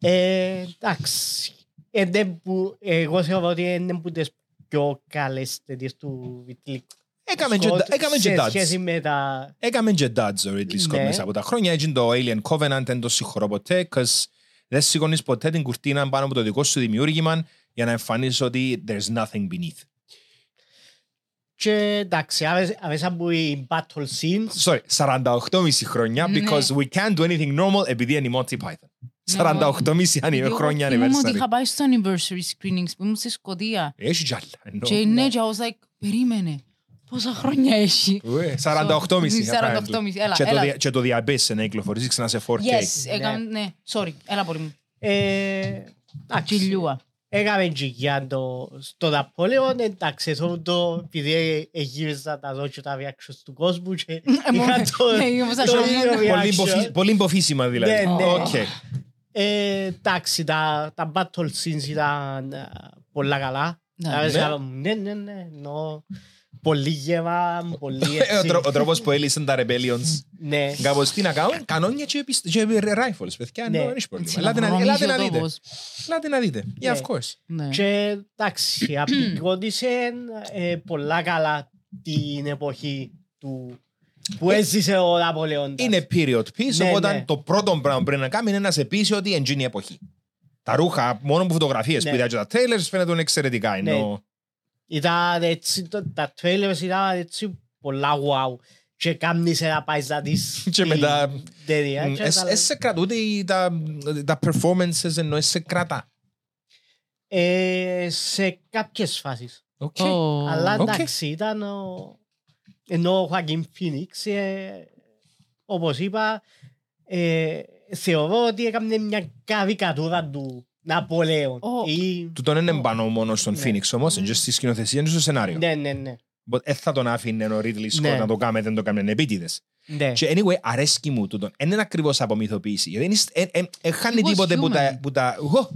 Ε, Εντάξει. Ε, δεν που- Εγώ θεωρώ ότι είναι που τις πιο καλές ταινίες του Βιτλίκ. Έκαμε και- έκαμε και Σε σχέση duds. με τα... Έκαμε και duds ο Ridley Scott Ναι. μέσα από τα χρόνια. Έτσι το Alien Covenant δεν το συγχωρώ ποτέ, cause δεν σηκώνεις ποτέ την κουρτίνα πάνω από το δικό σου δημιούργημα για να εμφανίσεις ότι there's nothing beneath. Και εντάξει, άμεσα- άμεσα από οι battle scenes, Sorry, 48,5 χρόνια Ναι. because we can't do anything normal επειδή είναι η Monty Python. Ναι, 48,5 Γιατί εγώ χρόνια θυμούμαι ότι anniversary. είχα πάει στο anniversary screenings που ήμουν στη Σκωτία. Έχει κι άλλα. εννοώ. Και ναι, και I was like, περίμενε. Πόσα χρόνια έχει; Ουε, 48,5 48,5, έλα, Και το έλα. δια- Και το διαμπέσει να κυκλοφορήσει ξανά σε 4K. Yes, έκαμε, ναι, sorry, έλα πολύ μου. ε, εντάξει, Τσιλιούα. έκαμε τζικιά το, στο Ναπόλεον, εντάξει, θέλω το, επειδή εγύριζα τα δω και τα reactions του κόσμου και είχα το, [laughs] ναι, όμως το αυτό ίδιο είναι Πολύ reaction. υποφυ- Πολύ υποφύσιμα δηλαδή. Ναι, ναι. Οκ. Ε, Εντάξει, τα, τα battle scenes ήταν ε, πολλά καλά. Ναι. Άρεσα, Ναι, ναι, ναι, εννοώ, πολύ γεύμα, πολύ [laughs] Ε, ο έτσι. τρό- Ο τρόπος που έλυσαν τα rebellions. Ναι. Κάπως τι να κάνουν, κανόνια και πισ- και rifles, παιδιά, Ναι. εννοώ, δεν έχει πρόβλημα. Έτσι, Ελάτε να- βρωμίζει Ελάτε ο να δείτε. τόπος. Ελάτε να δείτε. Yeah, Ναι. of course. Ναι. Και εντάξει, [clears throat] απεικόνισε ε, πολλά καλά την εποχή του που έζησε ο Ναπολεόντας. Είναι period piece, Ναι, οπότε ναι. το πρώτο πράγμα που πρέπει να κάνεις είναι να σε πείσει ότι είναι η εποχή. Τα ρούχα, μόνο από φωτογραφίες Ναι. που είδα και τα trailers φαίνεται εξαιρετικά. Εννοώ, Ήταν έτσι, το- τα trailers ήταν έτσι πολλά wow. Και κάμνησε να πάει να δεις [laughs] Και την μετά- ταινία. Μ, Και εσ- τα- ες σε κρατούν ούτε οι- τα, τα performances ενώ ες σε κρατά. Ε, Σε κάποιες φάσεις. Οκ. Ω. Αλλά Οκ. εντάξει, ήταν ο... Ενώ ο Joaquin Phoenix, ε, όπως είπα, ε, θεωρώ ότι έκανε μια καρικατούρα του Ναπολέον. Ω. Ή- Του τον είναι πάνω μόνος στον Ναι. Phoenix όμως, είναι και στη σκηνοθεσία και στο σενάριο. Ναι, ναι, ναι. Δεν θα τον άφηνε ο Ridley Scott Ναι. να το κάνει, δεν το κάνει επίτηδες. Ναι. Και anyway, αρέσκει μου τούτο. Δεν είναι ακριβώς απομυθοποίηση. Δεν είναι, ε, ε, ε, χάνει He was τίποτε που τα... human. Που τα «Ω,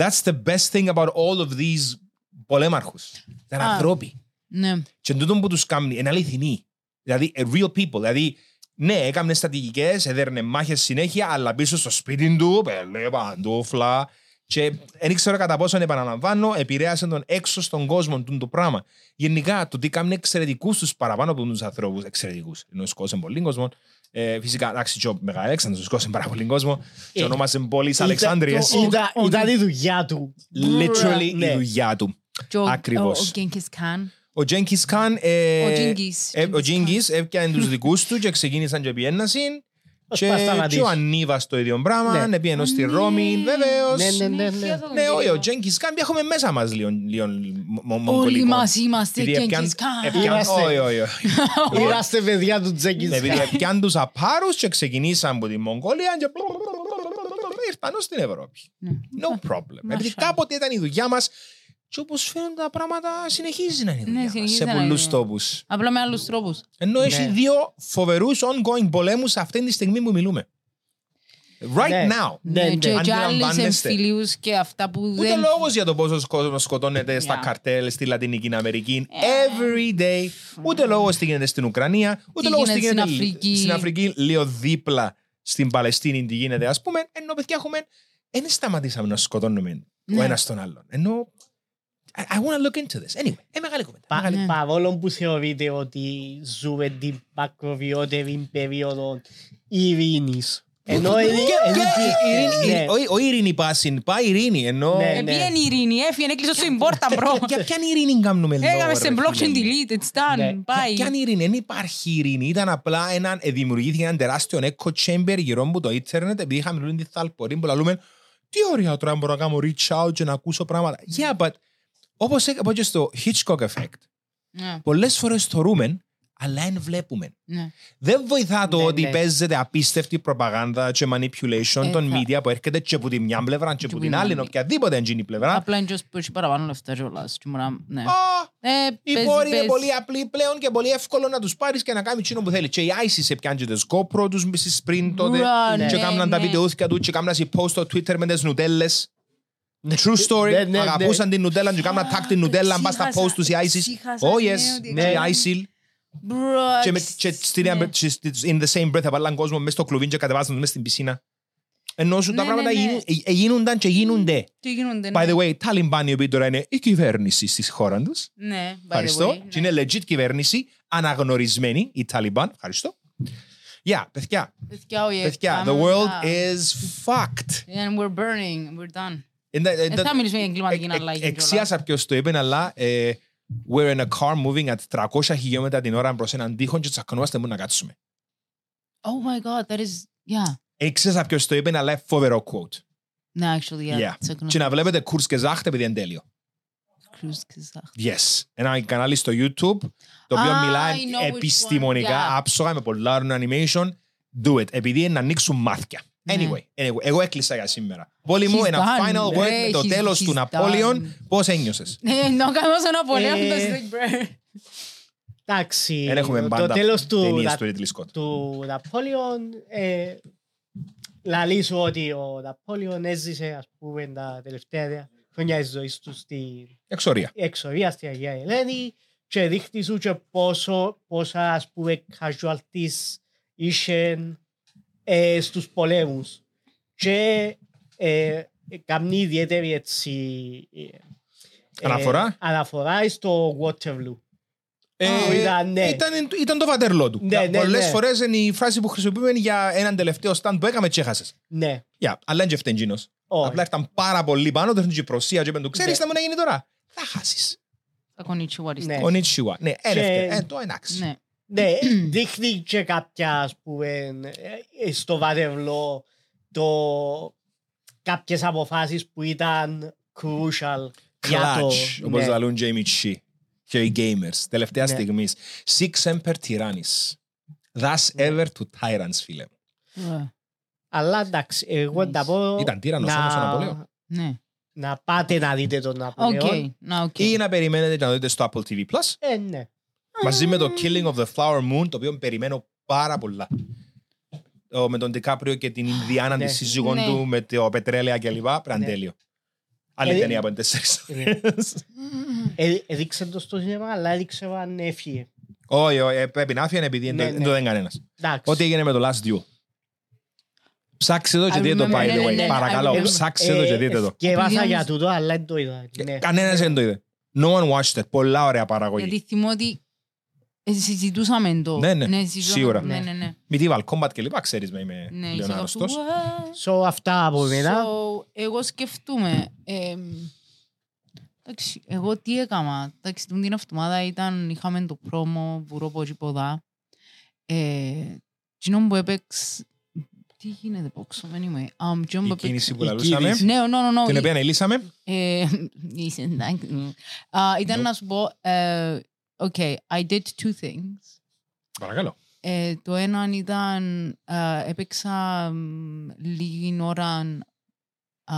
that's the best thing about all of these πολέμαρχους. Είναι Α. ανθρώποι. Ναι. Και τούτο που τους κάνει είναι αληθινοί. Δηλαδή, a real people. Δηλαδή, ναι, έκαμε στατικικές, έδερνε μάχες συνέχεια, αλλά πίσω στο σπίτι του, πέλε, παντούφλα. Και δεν ξέρω κατά πόσο επαναλαμβάνω, επηρέασε τον έξω στον κόσμο του το πράγμα. Γενικά, το τι κάνουν εξαιρετικούς τους παραπάνω από τους ανθρώπους, εξαιρετικούς. Ενώ σκόσαν πολύ κόσμο. Ε, φυσικά, εντάξει, και ο Μεγαλέξανδρος σκόσαν πάρα πολύ κόσμο. Και Ε, ονόμασε πόλεις Ήταν- Αλεξάνδρειας. το- Ήταν ήταν η δουλειά του. Literally Ναι. η δουλειά του. Και ο- Ακριβώς. Ο ο Genghis Khan. Ο Τζένκις Καν, ε, Ο Genghis. ε, ο Genghis Τζίνγκης έπιανε τους δικούς του και ξεκίνησαν και πιένασιν Ως και, πας και σταματήσει. ο Ανίβας το ίδιο πράγμα, Ναι. έπιανε στη Ναι. Ρώμη, βεβαίως. Ναι, ναι, ναι, ναι. Συνέχεια το Ναι, όχι, βίντεο. ο Τζένκις Καν έχουμε μέσα μας λίγο, λίγο μο- μο- Όλοι μογγολικό. μας είμαστε Επειδή έπιαν- Genghis Khan. έπιαν- Είμαστε. Όχι, όχι, όχι. [laughs] Είμαστε παιδιά του Τζέγκης Ναι, επειδή Χάν. έπιαν τους απάρους και ξεκινήσαν από τη Μογγολία και ήρθαν ως στην Ευρώπη. Ναι. No problem. Μάσα. Επειδή κάποτε ήταν η δουλειά μας και όπως φαίνονται τα πράγματα συνεχίζει να είναι η Ναι, δουλειά μας συνεχίζει σε να είναι. πολλούς τόπους. Απλά με άλλους τρόπους. Ενώ έχει Ναι. δύο φοβερούς ongoing πολέμους αυτή τη στιγμή που μιλούμε. Right Ναι. now. Ναι, Ναι, ναι. και- και άλλους Αντιλαμβάνεστε. εμφυλίους και αυτά που Ούτε δεν... λόγος για το πόσος κόσμος σκοτώνεται στα Yeah. καρτέλ στη Λατινική Αμερική Yeah. every day. Ούτε λόγος τι γίνεται στην Ουκρανία. Ούτε Τι λόγος τι γίνεται γίνεται στην Αφρική. στην Αφρική λίγο δίπλα στην Παλαιστίνη τι γίνεται ας πούμε. Ενώ παιδιά έχουμε... Δεν σταματήσαμε να σκοτώνουμε ο Ναι. ένας τον άλλον. Ενώ... I, I want to look into this. Anyway, ε, μεγάλη κουβέντα. Πα- μεγάλη- Ναι. Παρόλο που θεωρείται ότι ζούμε την μακροβιότερη περίοδο ειρήνης. Ενώ είναι... Και- και η ειρήνη- Ναι. η- Ο ειρήνη πάσιν, πάει ειρήνη, ενώ... Ναι, ναι. Επίενε η ειρήνη, έφυγε, έκλεισε στην πόρτα, bro. Για ποιαν ειρήνη κάνουμε λόγο, Έκαμε reset φίλε blockchain μου. delete, it's done, Ναι. πάει. Ποιαν ειρήνη, δεν υπάρχει ειρήνη. Ήταν απλά ένα, ε, δημιουργήθηκε ένα τεράστιο echo chamber γύρω από το ίντερνετ επειδή είχαμε όλη τη θαλπορή που λαλούμε τι ωραία τώρα μπορώ να κάνω reach out και να ακούσω πράγματα. Yeah, but όπως είπα και στο Hitchcock effect, Ναι, πολλές φορές θεωρούμε αλλά δεν βλέπουμε. ναι. Δεν βοηθά το Ναι, ότι ναι. παίζεται απίστευτη προπαγάνδα και manipulation Ε, των θα- media που έρχεται και από τη μια πλευρά και από την άλλη, οποιαδήποτε εγγύνη πλευρά. Απλά είναι just που έχει παραπάνω λεφτά κιόλας. και μπορεί να- ναι. Α, Ε, Οι πες- πόροι είναι πες. πολύ απλοί πλέον και πολύ εύκολο να τους πάρεις και να κάνεις εκείνο που θέλεις. Και η ISIS έπιανε τις GoPro τους στις πριν τότε Ουρα, και ναι, κάμναν τα ναι. βιντεούθηκια του και κάμναν οι post στο Twitter με τις νουτέλες. True story. Ναι, ναι, Αγαπούσαν την νουτέλα και κάμναν tag την νουτέλα το μπας στα ξέχασα, post τους οι το ISIS. ξέχασα, Oh ναι, yes, ότι και η έκαναν. ISIL. Μπρο, Και με- ξ- και στην- ναι. και στις- in the same breath έβαλαν κόσμο μες στο κλουβί και κατεβάσαν τους μες στην πισίνα. Ενώ σου τα Ναι, πράγματα ναι, ναι. γίνουν- ε, γίνονταν και γίνονται. Τι γίνονται, By ναι. the way, οι Ταλιμπάνοι οι οποίοι τώρα είναι η κυβέρνηση στη χώρα τους. Ναι, by the Ευχαριστώ. way, Και ναι. είναι legit κυβέρνηση, αναγνωρισμένη η Ταλιμπάν. Ευχαριστώ. Yeah, παιδιά. Παιδιά, όχι, Παιδιά, the πάμε world να- is fucked. And we're burning, we're done. Είναι- ε, Δεν θα μιλήσουμε για εγκληματική ε, ε, αλλαγή. Εξίασα ποιος το είπε, αλλά ε, we're in a car moving at 300 χιλιόμετρα την ώρα προς έναν τείχο και τσακωνόμαστε που να κάτσουμε. Oh my god, that is, yeah. Εξίασα ποιος το είπε, αλλά φοβερό quote. No, actually, yeah. Yeah. it's a good- Και να βλέπετε Kurz gesagt επειδή είναι τέλειο. Cruise gesagt. Yes. Ένα κανάλι στο YouTube, το οποίο Ah, μιλάει I know which one, επιστημονικά, yeah. άψογα, με πολλά ωραίο animation. Do it. Επειδή είναι να ανοίξουν μάθηκια. Ναι. Anyway, anyway, εγώ έκλεισα για σήμερα. Πόλη μου, He's ένα done, final word ρε, με το he's- τέλος του he's Ναπόλεον. done. Πώς ένιωσες; Ε, no κάνουμε σαν Ναπολέον, Ε, το Stick Bear. Εντάξει, Δεν έχουμε το πάντα τέλος του, ταινίες Να- του Ridley Scott. του Ναπόλεον ε, λαλήσω ότι ο Ναπόλεον έζησε ας πούμε τα τελευταία χρόνια της ζωής του στην Εξορία. εξορία στη Αγία Ελένη και δείχνει σου και πόσο, πόσα ας πούμε casualties είχαν ε, στους πολέμους και ε, κάνει ιδιαίτερη έτσι ε, ε, Αναφορά; αναφορά στο Waterloo. Ε, ήταν, ναι. ήταν, ήταν το βατερλό του. Ναι, ναι, Πολλές ναι. φορές είναι η φράση που χρησιμοποιούμε για έναν τελευταίο stand που έκαμε και έχασες. Ναι, Yeah, αλλά είναι και φτεντζίνος. όχι. Απλά ήταν πάρα πολύ πάνω, δεν είχε προσία και είπαν του, ξέρεις Ναι. τι μου να γίνει τώρα; Θα χάσεις. Τα κονιτσιουαριστά. Ναι. Ο Νίτσιουα. Ναι, Και- ένευκε. Ε, το εντάξει. Ναι. Ναι, [clears throat] δείχνει και κάποια, ας πούμε, ε, στο Βατερλό το κάποιες αποφάσεις που ήταν crucial για το... Clutch, όπως ναι. λαλούν και οι μιτσοί και οι gamers, τελευταία Ναι. στιγμής. Sic semper tyrannis. Thus Ναι. ever to tyrants, φίλε. μου. Ε, Αλλά εντάξει, εγώ να πω... Ήταν τύραννος να- όμως ο Ναπολέον. Ναι. Να πάτε να δείτε τον Οκ. Ναπολεόν. Να, οκ. Ή να περιμένετε να το δείτε στο Apple TV Plus Ε, ναι. Μαζί με το Killing of the Flower Moon, το οποίο περιμένω πάρα πολλά. Ο- Με τον Ντικάπριο και την Ινδιάνα, Ναι. τη σύζυγό Ναι. του, με το πετρέλαια κλπ. Πρέπει Ναι. τέλειο. Άλλη Ε, ταινία από τέσσερις. Ναι. Ε, Έδειξε το στο σινεμά, αλλά έδειξε αν έφυγε. Όχι, όχι, ε, πρέπει να φύγει επειδή Ναι, δεν ναι. το δεν κανένας. Εντάξει. Ό,τι έγινε με το Last Duel. Ψάξτε το και I δείτε το, remember, by ναι, the ναι, way. ναι, Παρακαλώ, I remember. ψάξτε το και δείτε το. Και έβασα Επειδή για όμως- τούτο, αλλά δεν το είδα. Ναι. Κανένας δεν το είδε. No one watched it. Πολλά ωραία παραγωγή. Γιατί θυμώ ότι ε, συζητούσαμε το. Ναι, ναι, συζητούσαμε- σίγουρα. Ναι, ναι, ναι. Medieval Combat και λοιπά, ξέρεις με, είμαι Ναι, λίγο είσαι άρρωστος. κάπου, So, αυτά από μένα. So, εγώ σκεφτούμε. εμ, εντάξει, εγώ τι έκανα. Εντάξει, τούτη την εβδομάδα ήταν, είχαμε το πρόμο βουρό πότσι ποδά. Ε, Κοινό που έπαιξε... Τι γίνεται, πόξο, anyway. Um, κοινό που Η κίνηση που η λαλούσαμε, κίνηση. Ναι, no, no, no. την η- οποία ελύσαμε. ε, [laughs] είσαι εντάξει. Α, Ήταν Nope. να σου πω, ε, okay, I did two things. Παρακαλώ. Ε, το ένα ήταν, ε, έπαιξα μ, λίγη ώρα α,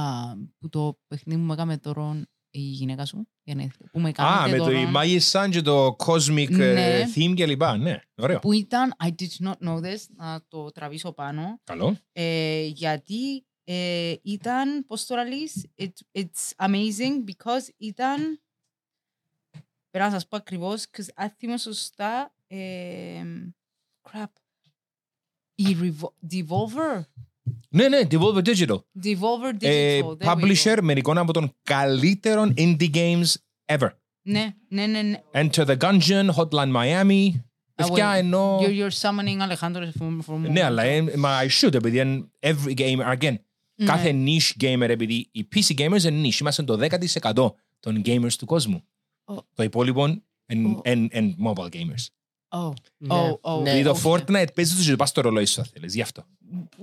που το παιχνίδι μου έκαμε τώρα η γυναίκα σου, γενέθλια, που με Α, έκαμε με το η Magi Sun και το Cosmic ε, Ναι. Theme και λοιπά. Ναι, ωραίο. που ήταν, I did not know this, να το τραβήσω πάνω, Καλό. ε, γιατί ε, ήταν, πώς το λαλείς, it, it's amazing because ήταν, πρέπει να σας πω ακριβώς, because αν θυμώ σωστά, ε, crap, η Revo- Devolver, Ναι, ναι, Devolver Digital. Devolver Digital, Ε, there we go. publisher μερικών από των καλύτερων indie games ever. Ναι, ναι, ναι, ναι. Enter the Gungeon, Hotline Miami. Παιδιά wait. εννοώ... You're, you're summoning Alejandro for, for Ναι, αλλά ε, μα I should, επειδή είναι every gamer, again, Ναι. κάθε niche gamer, επειδή οι PC gamers είναι niche, είμαστε το 10% των gamers του κόσμου. Oh. Το υπόλοιπο είναι Oh. εν- εν mobile gamers. Oh, Ναι, oh, oh. ναι. Δηλαδή το okay. Fortnite παίζει τους και πας στο ρολόι σου, αν θέλεις, γι' αυτό.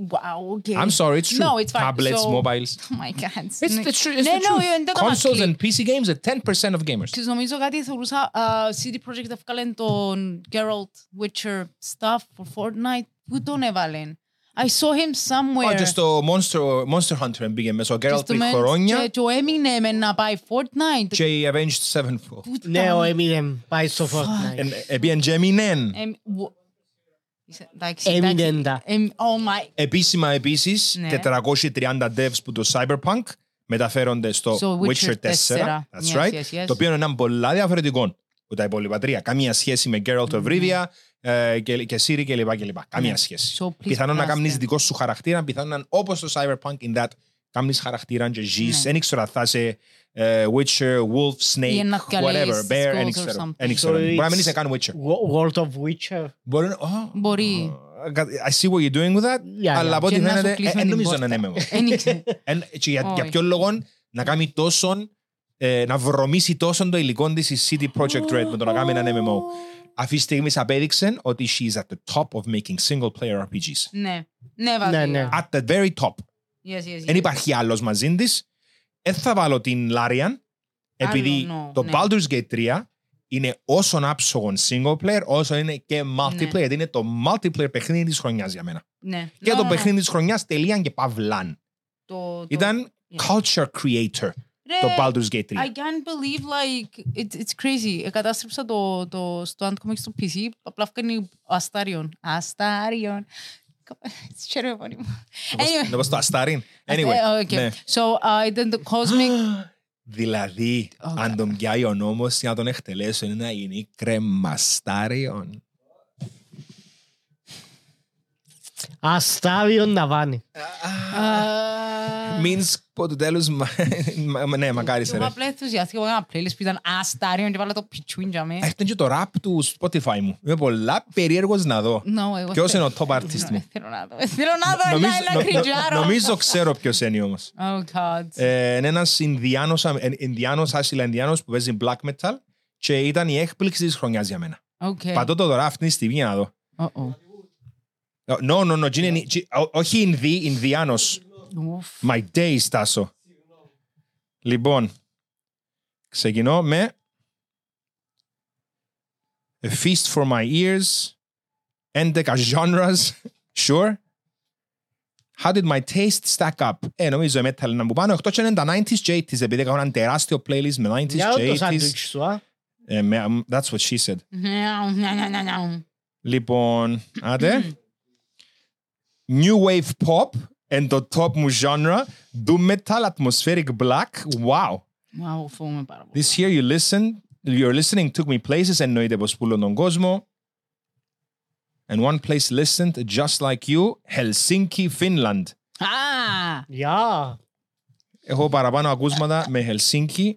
Wow, okay. I'm sorry, it's true. No, it's fine. Tablets, So- mobiles. Oh my God. It's the, tru- it's Ναι, the no, truth. δεν το έκανα Consoles click. and PC games are 10% of gamers. Και νομίζω κάτι θεωρούσα uh, CD Projekt έβγαλε τον Geralt Witcher stuff for Fortnite. Πού τον έβαλεν. I saw him somewhere. Oh, just το Monster, Monster Hunter μπήκε μέσα. Ο Και Geralt στο πριν μεν- χρόνια Και το έμεινε να πάει Fortnite. και η Avenged Sevenfold. Πού Ναι, ήταν. ο Eminem πάει στο Fortnite. Επίεν και έμεινεν. Εμ, wo- Είσαι- εντάξει, Έμεινε εντάξει. τα. Εμ, Oh my. Επίσημα επίσης Ναι. 430 devs που το Cyberpunk μεταφέρονται στο Στο Witcher 4. Witcher 4. That's Yes, right. yes, yes. Το οποίο είναι ένα πολλά διαφορετικό από τα υπόλοιπα τρία. Καμία σχέση με Geralt of Rivia ε, και, και Siri και λοιπά και λοιπά. Καμία Ναι. σχέση. So please Πιθανόν να trust κάνεις them. δικό σου χαρακτήρα, πιθανόν να είναι όπως το Cyberpunk in that κάνεις χαρακτήρα και ζεις. Ναι. Δεν ήξερα θα είσαι ε, Witcher, Wolf, Ή Snake, να whatever, διαλέγεις Bear, skulls δεν or ήξερα. something. Δεν ήξερα. So Μπορεί να μην it's- είσαι καν Witcher. Wo- World of Witcher. Μπορεί να... oh, Μπορεί. I see what you're doing with that, Yeah, αλλά yeah. από ό,τι Και να σου φαίνεται, κλείσουμε ε, την νομίζω πόρτα. να είναι MMO. Εν ήξερα. Εν- και για, για Όχι. ποιον λόγο να κάνει τόσο, ε, να βρωμίσει τόσο το υλικό της η CD Projekt Red με το να κάνει ένα MMO. Αυτή τη στιγμή απέδειξε ότι she is at the top of making single player RPGs. Ναι. Ναι, Βασίλεια. ναι. At the very top. Yes, yes, Δεν yes. υπάρχει άλλος μαζί της. Δεν θα βάλω την Larian, επειδή Άλλο, το ναι. Baldur's Gate 3 είναι όσον άψογον single player, όσο είναι και multiplayer. Ναι. Γιατί Είναι το multiplayer παιχνίδι της χρονιάς για μένα. Ναι. Και No, το no, no. παιχνίδι της χρονιάς τελείαν και παυλάν. Το- το- Ήταν Yeah. culture creator Ρε, το Baldur's Gate 3. I can't believe like it's, it's crazy. Εκατάστρεψα το, το στο Anthem στο PC, απλά φτιάχνει Αστάριον. Αστάριον. Έτσι χαίρομαι πολύ μου. Anyway. Όπως το Αστάριν. Ε, Anyway. okay. ναι. So, uh, ήταν το Cosmic. [gasps] Δηλαδή, Oh, αν τον πιάει ο νόμος για να τον εκτελέσω, είναι να γίνει κρεμαστάριον. Αστάβιον να βάνει. uh, Means που το τέλος, μα- μα- ναι, μακάρι σε Εγώ ρε. απλά ενθουσιάστηκα από ένα playlist που ήταν Αστάριον και βάλα το πιτσούιν για μέ. Έρχεται και το rap του Spotify μου. Είμαι πολλά περίεργος να δω. No, εγώ Ποιος θέλω- είναι ο top artist [laughs] μου. Ε, Θέλω να δω. Ε, Θέλω να δω. Νομίζω- Έλα, νο- έλα, νο- κριτζάρω. Νομίζω ξέρω ποιος είναι όμως. Oh, God. Ε, Είναι ένας Ινδιάνος, ε, Ινδιάνος, άσυλα Ινδιάνος που παίζει black metal και ήταν η έκπληξη της χρονιάς για μένα. Okay. Πατώ το τώρα αυτή τη στιγμή για να δω. Uh-oh. No, no, no, είναι, όχι Ινδί, Ινδιάνος. Ουφ. My days, Τάσο. Λοιπόν, ξεκινώ με A Feast for My Ears, 11 genres, [laughs] sure. How did my taste stack up? Ε, νομίζω η metal είναι που πάνω. Εκτός και είναι τα 90s και 80s, επειδή έκανα ένα τεράστιο playlist με 90s Για και το 80s. σάντουιτς σου, α. Ε, με- that's what she said. Νιαου, νιαου, νιαου, νιαου, νιαου. Λοιπόν, άντε. New wave pop and το top μου genre, doom metal, atmospheric black. Wow. Wow, φοβούμαι πάρα πολύ. This year you listen, your listening took me places, εννοείται πως πουλώ τον κόσμο. And one place listened, just like you, Helsinki, Finland. Α! Γεια. Έχω παραπάνω ακούσματα με Helsinki,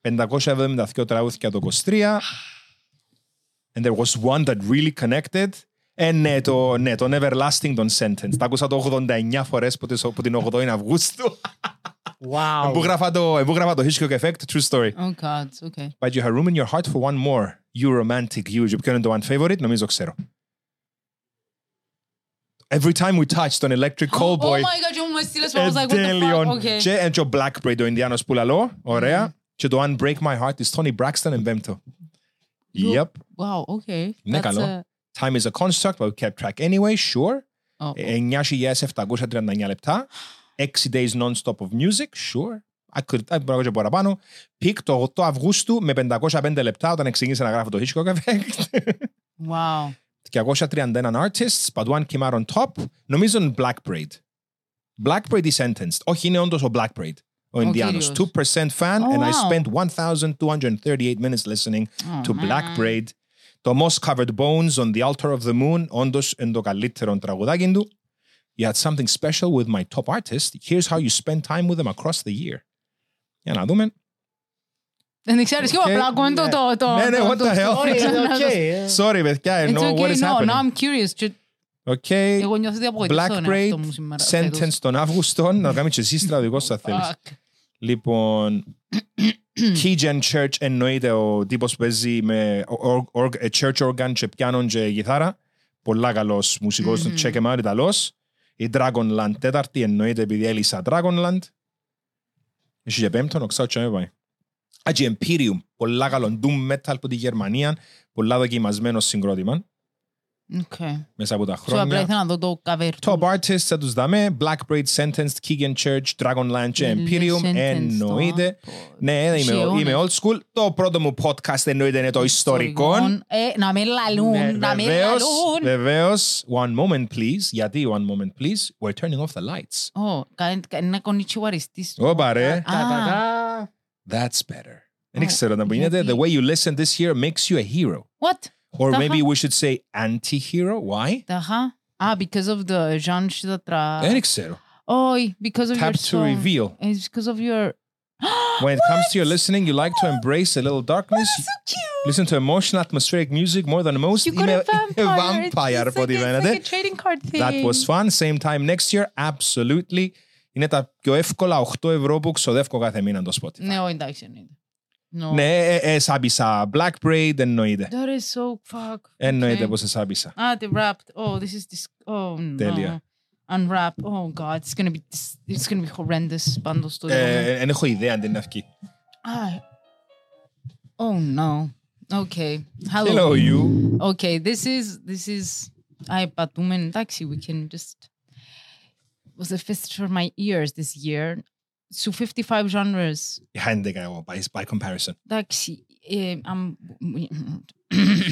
572 τραγούδια το 23. And there was one that really connected. Ε, ναι, το, ναι, το Everlasting τον Sentence. Τα άκουσα το 89 φορές που, τις- που την 8η Αυγούστου. Wow. Που γράφα το, που γράφα το Hitchcock Effect, true story. Oh God, okay. But you have room in your heart for one more. You romantic you. Και Ποιο είναι το one favorite, νομίζω ξέρω. Every time we touch τον Electric Oh Callboy. my God, you must still I was Ε, like, what the τέλειον. fuck? Okay. Και and το Black Braid, ο Ινδιάνος που λαλώ. Ωραία. Και το Unbreak My Heart της Tony Braxton εν πέμπτο. Yep. Wow, okay. Είναι That's καλό. a- Time is a construct, but we kept track anyway, sure. Oh, Ε, 9.739 λεπτά. 6 days non-stop of music, sure. I could, I μπορώ και παραπάνω. Πικ το 8 Αυγούστου με 505 λεπτά όταν ξεκίνησα να γράφω το Hitchcock Effect. Wow. 231 artists, but one came out on top. Νομίζω είναι Black Braid. Black Braid is sentenced. Όχι, είναι όντως ο Black Braid. Ο Ινδιάνος. κύριος. 2% fan Oh, and I wow. spent 1,238 minutes listening Oh, to Black man. Braid. Το Moss Covered Bones on the Altar of the Moon, όντως είναι το καλύτερο τραγουδάκι του. You had something special with my top artist. Here's how you spend time with them across the year. Για να δούμε. Δεν ξέρεις και Okay. απλά ακούμε το... το- το- Ναι, ναι, το- what το- the hell. το- Όχι, το- είναι το- οκ. ε. Sorry, παιδιά, I It's know what okay, is no, happening. now I'm curious. Και Okay. Εγώ νιώθω ότι απογοητεύω Black τον Braid, εαυτό μου σήμερα. φέτος. sentence τον Αύγουστο, να κάνεις και εσύ στρατηγός θα θέλεις. Fuck. Λοιπόν, Keygen Church εννοείται ο τύπος που παίζει με or- or- ε, church organ και πιάνον και γυθάρα. Πολλά καλός μουσικός, Μμμ. check him out, Ιταλός. Η Dragonland τέταρτη εννοείται επειδή έλυσα Dragonland. Έχει και πέμπτον, οξάω και με πάει. Α, και Imperium, πολλά καλό doom metal από τη Γερμανία, πολλά δοκιμασμένος συγκρότημα Okay. μέσα από τα So απλά χρόνια. ήθελα να δω το cover του. Top artists θα τους δάμε, Black Braid, Sentenced, Keegan Church, Dragonland και Imperium, Sentenced, εννοείται. oh, Ναι, είμαι, Χιόνες. είμαι old school. Το πρώτο μου podcast εννοείται είναι το ιστορικό. Ε, να με λαλούν, Ναι, να με βεβαίως, λαλούν. βεβαίως. One moment please. Γιατί one moment please; We're turning off the lights. Ω, κάνει κάνει ένα κονιτσιουαριστής. Ωπα ρε. Τα, τα, τα. That's better. Δεν Oh, ξέρω να γίνεται. γιατί- The way you listen this year makes you a hero. What? Or Ταχα. maybe we should say anti-hero. Why? Ταχα. Ah, because of the genre that tra... Δεν ξέρω. Oh, because of Tap your to song. reveal. It's because of your... [gasps] When it comes to your listening, you like to embrace a little darkness. So cute. Listen to emotional, atmospheric music more than most. You got Είμαι a vampire. [laughs] vampire It's από ό,τι like, it's φαίνεται. like a trading card thing. That was fun. Same time next year. Absolutely. Είναι τα πιο εύκολα 8 ευρώ που ξοδεύω κάθε μήνα το Spotify. Ναι, όχι, εντάξει, εννοείται. No. Ναι, ε, ε, σάπισα. Black Braid εννοείται. That is so fuck. Εννοείται Okay. πως εσάπισα. Ah, the wrapped. Oh, this is this. Oh no. Τέλεια. Unwrap. Oh god, it's gonna be. It's gonna be horrendous. Πάντως το Ε, Δεν έχω ιδέα αν την είναι αυκή. Ah. Oh no. Okay. Hello. Hello you. Okay, this is this is. I πατούμε. Εντάξει, we can just. Was a fist for my ears this year. So 55 genres. Είχα 11 εγώ, by, by comparison. Εντάξει. eh, I'm.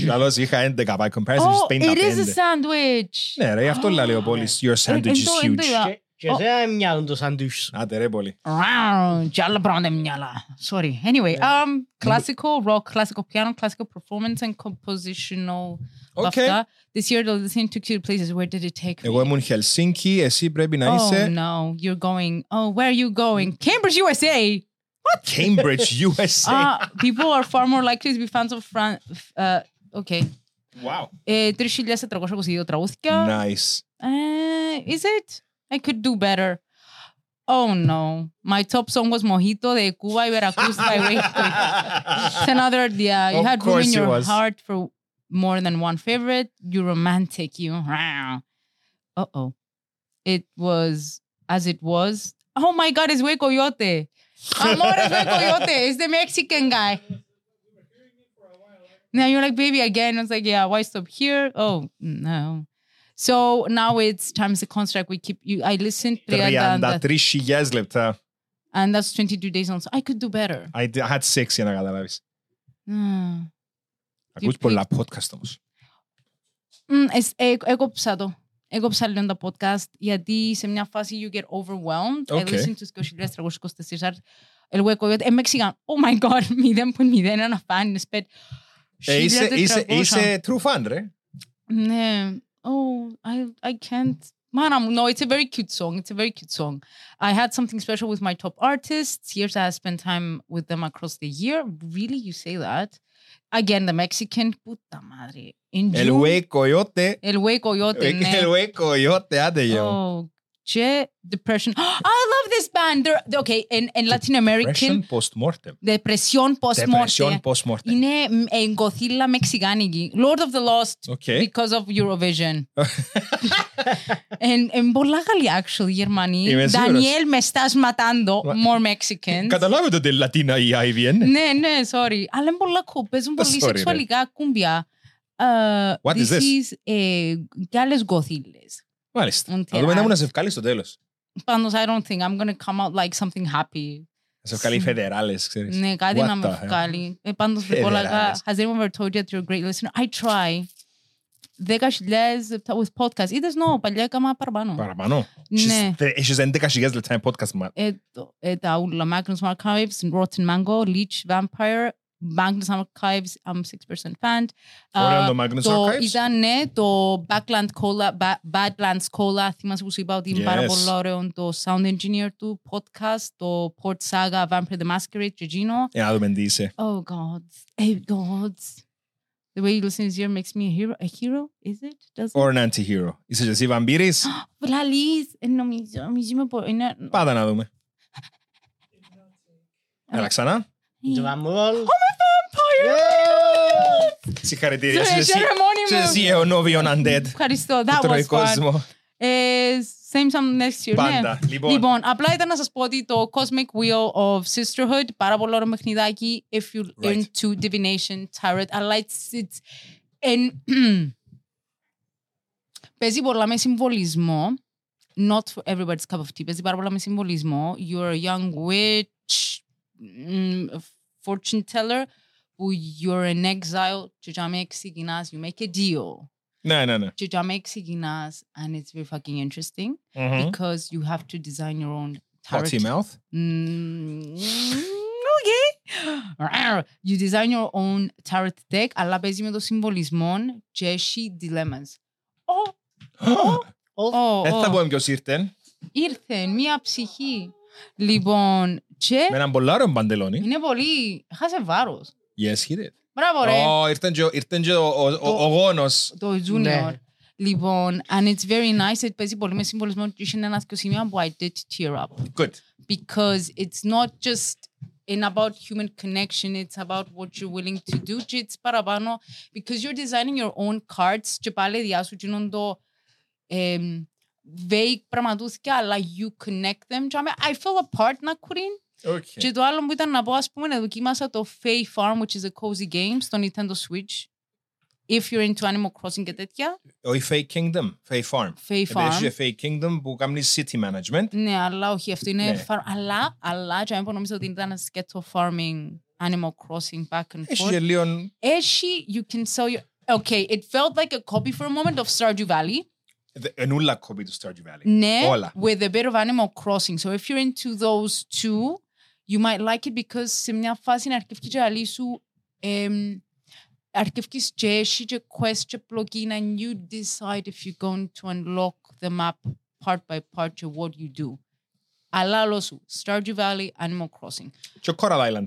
Καλώς είχα 11 by comparison oh, στις it is a 55. sandwich. Ναι ρε, γι' αυτό λέει ο Πόλης. Your sandwich εν is το- εν το huge. είδα. Και- Και δεν μοιάζουν το σαντουίς σου. Άντε ρε πολύ. Ράου, και άλλα πράγματα μυαλά. Sorry. Anyway, um, classical rock, classical piano, classical performance and compositional. Okay. Αυτά. This year, the listening took you to places. Where did it take me? Εγώ ήμουν Χελσίνκι, εσύ πρέπει να oh είσαι no, you're going. Oh, where are you going? Cambridge, USA. Cambridge, [laughs] USA. Ah, people are far more likely to be fans of France. Uh, okay. Wow. Ε, 3.422 τραγούδια. Nice. Uh, is it? I could do better. Oh no. My top song was Mojito de Cuba y Veracruz by Waypoint. It's another, yeah, you Of had room course in it your was. heart for more than one favorite, you romantic, you. Uh oh. It was as it was. Oh my God, it's Way Coyote. Amor es Way Coyote. It's [laughs] the Mexican guy. Now you're like, baby, again. I was like, yeah, why stop here? Oh, no. So now it's time the contract. We keep you. I listened. left. And that's 22 days on. So I could do better. I, did, I had six in Agalavis. Mm. Ah. Ακούς picked- πολλά podcast όμως. Mm, es- ε, έκοψα το. Έκοψα λίγο τα podcast γιατί σε μια φάση you get overwhelmed. I Okay. listen to 2.324 hours. El hueco, ε, Mexican. Oh my god, 0.01 fan, sped. Ε, είσαι, είσαι, 1400. είσαι true fan, ρε. Ναι. Oh, I, I can't. Μάνα μου, no, it's a very cute song. It's a very cute song. I had something special with my top artists. Years I spent time with them across the year. Really, you say that? Again, the Mexican, puta madre. In el coyote. El güey coyote. El güey coyote, ah, yo. che depression. [gasps] I love this band. They're okay in, in Latin American. Depression post-mortem. Depression Depression post-mortem. post-mortem. Είναι εγκοθήλα μεξικάνικη. Lord of the Lost Okay. because of Eurovision. [laughs] Εν εν πολλά καλή actually Γερμανοί. Είμαι σίγουρος. Daniel με estás matando. Μα- More Mexicans. Καταλάβετε ότι είναι Λατίνα η Ivy, ε, ναι. Ναι, ναι, sorry. Αλλά είναι πολλά cool. Παίζουν πολύ Sorry, ρε. σεξουαλικά κούμπια. Uh, What is this? is ε, και άλλες γκοθήλες. Μάλιστα. Ότι Θα δούμε να α- μου να σε βγάλει στο τέλος. Πάντως, I don't think I'm gonna come out like something happy. Να σε βγάλει φεδεράλες, ξέρεις. Ναι, κάτι What να με the hell? βγάλει. Ε, πάντως, [laughs] Φεδεράλες. πολλά Has anyone ever told you that you're a great listener? I try. 10.000 λεπτά with podcast. Είδες, no, παλιά έκανα παραπάνω. Παραπάνω. Ναι. Έχεις- Έχεις 11.000 λεπτά με podcast, μα. Ε, το- ε, τα ούλα. Magnus Archives, Rotten Mango, Leech Vampire, Magnus Archives, I'm 6% fan. Ωραίο Uh, το Magnus το Archives. ήταν ναι, το Backland Cola, Ba- Badlands Cola, θυμάσαι που σου είπα ότι είναι πάρα Yes. πολύ ωραίο το sound engineer του podcast, το Port Saga, Vampire the Masquerade, Gigino. Για να δούμε τι είσαι. Oh God, oh God. The way you listen to here makes me a hero. A hero, is it? Does it? Or an anti-hero. Είσαι και εσύ βαμπύρης. Βλαλείς, ε, νομίζω, νομίζω είμαι πο- είναι... Πάτα να δούμε. Έλα ξανά. Drum Συγχαρητήρια. Sorry, Είσαι εσύ- ceremony είσαι μου. εσύ αιωνόβιον undead. Ευχαριστώ, Του that was τρώει fun. κόσμο. Ε, same some next year, Πάντα. ναι. Λοιπόν, Λοιπόν, απλά ήταν να σας πω ότι το Cosmic Wheel of Sisterhood, πάρα πολύ ωραίο παιχνιδάκι, if you Right. into divination, tarot, αλλά it's, it's εν, παίζει πολλά με συμβολισμό, not for everybody's cup of tea, παίζει πάρα πολλά με συμβολισμό, you're a young witch, mm, a fortune teller, που you're in exile, και για με ξεκινάς, you make a deal. ναι, ναι, ναι. Και για με ξεκινάς, and it's very fucking interesting Μμμ. because you have to design your own tarot. Potty mouth. Mm, okay. You design your own tarot deck, αλλά παίζει με το συμβολισμό και έχει dilemmas. Oh, oh, [gasps] Δεν θα oh. πούμε ποιος ήρθε. Ήρθε μία ψυχή. Λοιπόν, και Με έναν πολλά ωραίο μπαντελόνι. είναι πολύ... Χάσε βάρος. Yes, he did. Μπράβο ρε. Ω, ήρθε και ο- ήρθε και ο- ο- ο- ο γόνος. Το junior. Ναι. Λοιπόν, and it's very nice. it παίζει πολύ με συμβολισμό και είχε ένα δύο σημεία που I did tear up. Good. because it's not just in about human connection it's about what you're willing to do και it's παραπάνω because you're designing your own cards και πάλι διά σου γίνουν το εμ, vague πραγματούθηκια αλλά you connect them και άμε, I feel a part να κουρήν Okay. και το άλλο που ήταν να πω ας πούμε να δοκίμασα το Fae Farm which is a cozy game στο Nintendo Switch if you're into Animal Crossing και τέτοια Όχι Fake Kingdom, Fake Farm. Fae Επειδή Farm Έχει Fake Kingdom που κάνει city management. Ναι, αλλά όχι, αυτό είναι Ναι. farm. Αλλά, αλλά, και αν πω νομίζω ότι ήταν ένα σκέτο farming, Animal Crossing, back and Έχει forth. και λίγο... Έχει, you can sell your... Okay, it felt like a copy for a moment of Stardew Valley. Ενούλα κόπη του Stardew Valley. Ναι, Όλα. with a bit of Animal Crossing. So if you're into those two, you might like it because σε μια φάση να αρκευκεί και αλή σου εμ, αρκευκείς και έχει και quest και plugin and you decide if you're going to unlock the map part by part to what you do. Αλλά άλλο σου, Stardew Valley, Animal Crossing. Και ο Coral Island.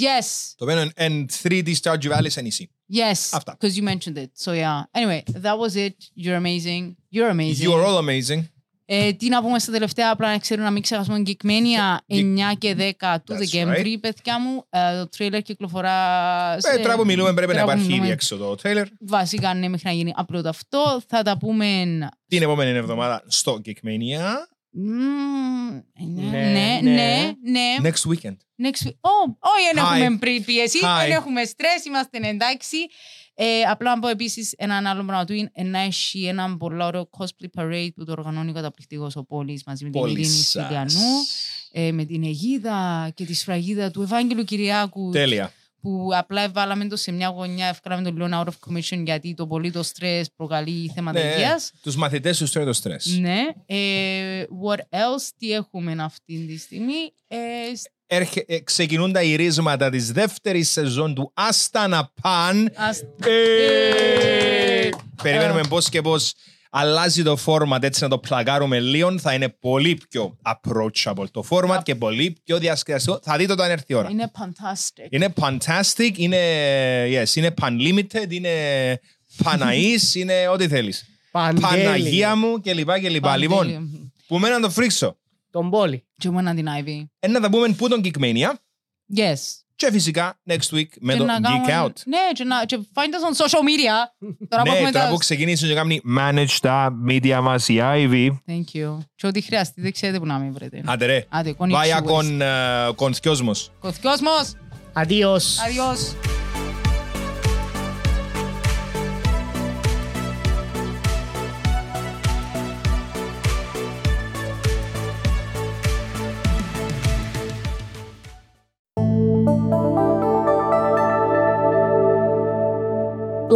Yes, Το οποίο είναι 3D Stardew Valley σε νησί. yes, Αυτά. because you mentioned it. So yeah. Anyway, that was it. You're amazing. You're amazing. You are all amazing. Ε, τι να πούμε στα τελευταία, απλά να ξέρουν να μην ξεχάσουμε Geekmania 9 και 10 του That's Δεκέμβρη, παιδιά μου. Ε, το τρέιλερ κυκλοφορά. σε- Ε, Τώρα που μιλούμε πρέπει να τώρα που υπάρχει ήδη μιλούμε, έξω το trailer. Βασικά, ναι, μέχρι να γίνει upload αυτό. Θα τα πούμε. Την επόμενη εβδομάδα στο Geekmania. Μμμ, Ναι, Ναι, ναι, ναι. ναι, ναι. Next weekend. Next week. Oh, όχι, δεν Hi. έχουμε πριν πίεση, Hi. δεν έχουμε στρες, είμαστε εντάξει. Ε, απλά να πω επίσης έναν άλλο πράγμα του είναι να έχει έναν πολύ ωραίο cosplay parade που το οργανώνει καταπληκτικός ο Πόλης μαζί με την Πολύ Ειρήνη σας. Στυλιανού, ε, με την αιγίδα και τη σφραγίδα του Ευάγγελου Κυριάκου Τέλεια. που απλά έβαλαμε το σε μια γωνιά, εύκολαμε το λίγο out of commission γιατί το πολύ το στρες προκαλεί θέματα Ναι, υγείας. τους μαθητές τους τρώει το στρες. Ναι. Ε, what else, τι έχουμε αυτή τη στιγμή; Ε, σ- Έρχε- ε, ξεκινούν τα ηρίσματα της δεύτερης σεζόν του Άστα να παν. ας- Ε, Περιμένουμε πώς και πώς αλλάζει το format έτσι να το πλακάρουμε λίγο. Θα είναι πολύ πιο approachable το format και πολύ πιο διασκεδαστικό. Θα δείτε όταν έρθει η ώρα. είναι fantastic. Είναι fantastic, είναι, yes, είναι pan-limited, είναι παναής, είναι ό,τι θέλεις. Παντέλη. Παναγία μου και λοιπά και λοιπά. Λοιπόν, Παντέλη. που μέναν το φρίξω. Τον Πόλη. Και εμένα την Ivy. Ε, να τα πούμε που τον Geekmania Yes. και φυσικά next week με Και το να Geek κάνουμε- Out. Ναι, και να και find us on social media. Τώρα που Ναι, έχουμε τώρα τα... που ξεκινήσουν και κάνουν manage τα media μας η Ivy. Thank you. Και ό,τι χρειαστεί, δεν ξέρετε που να με βρείτε. Άντε ρε, Άντε, con vaya issues. con, uh, con θκιόσμος. Κοθκιόσμος. Adiós. Adiós.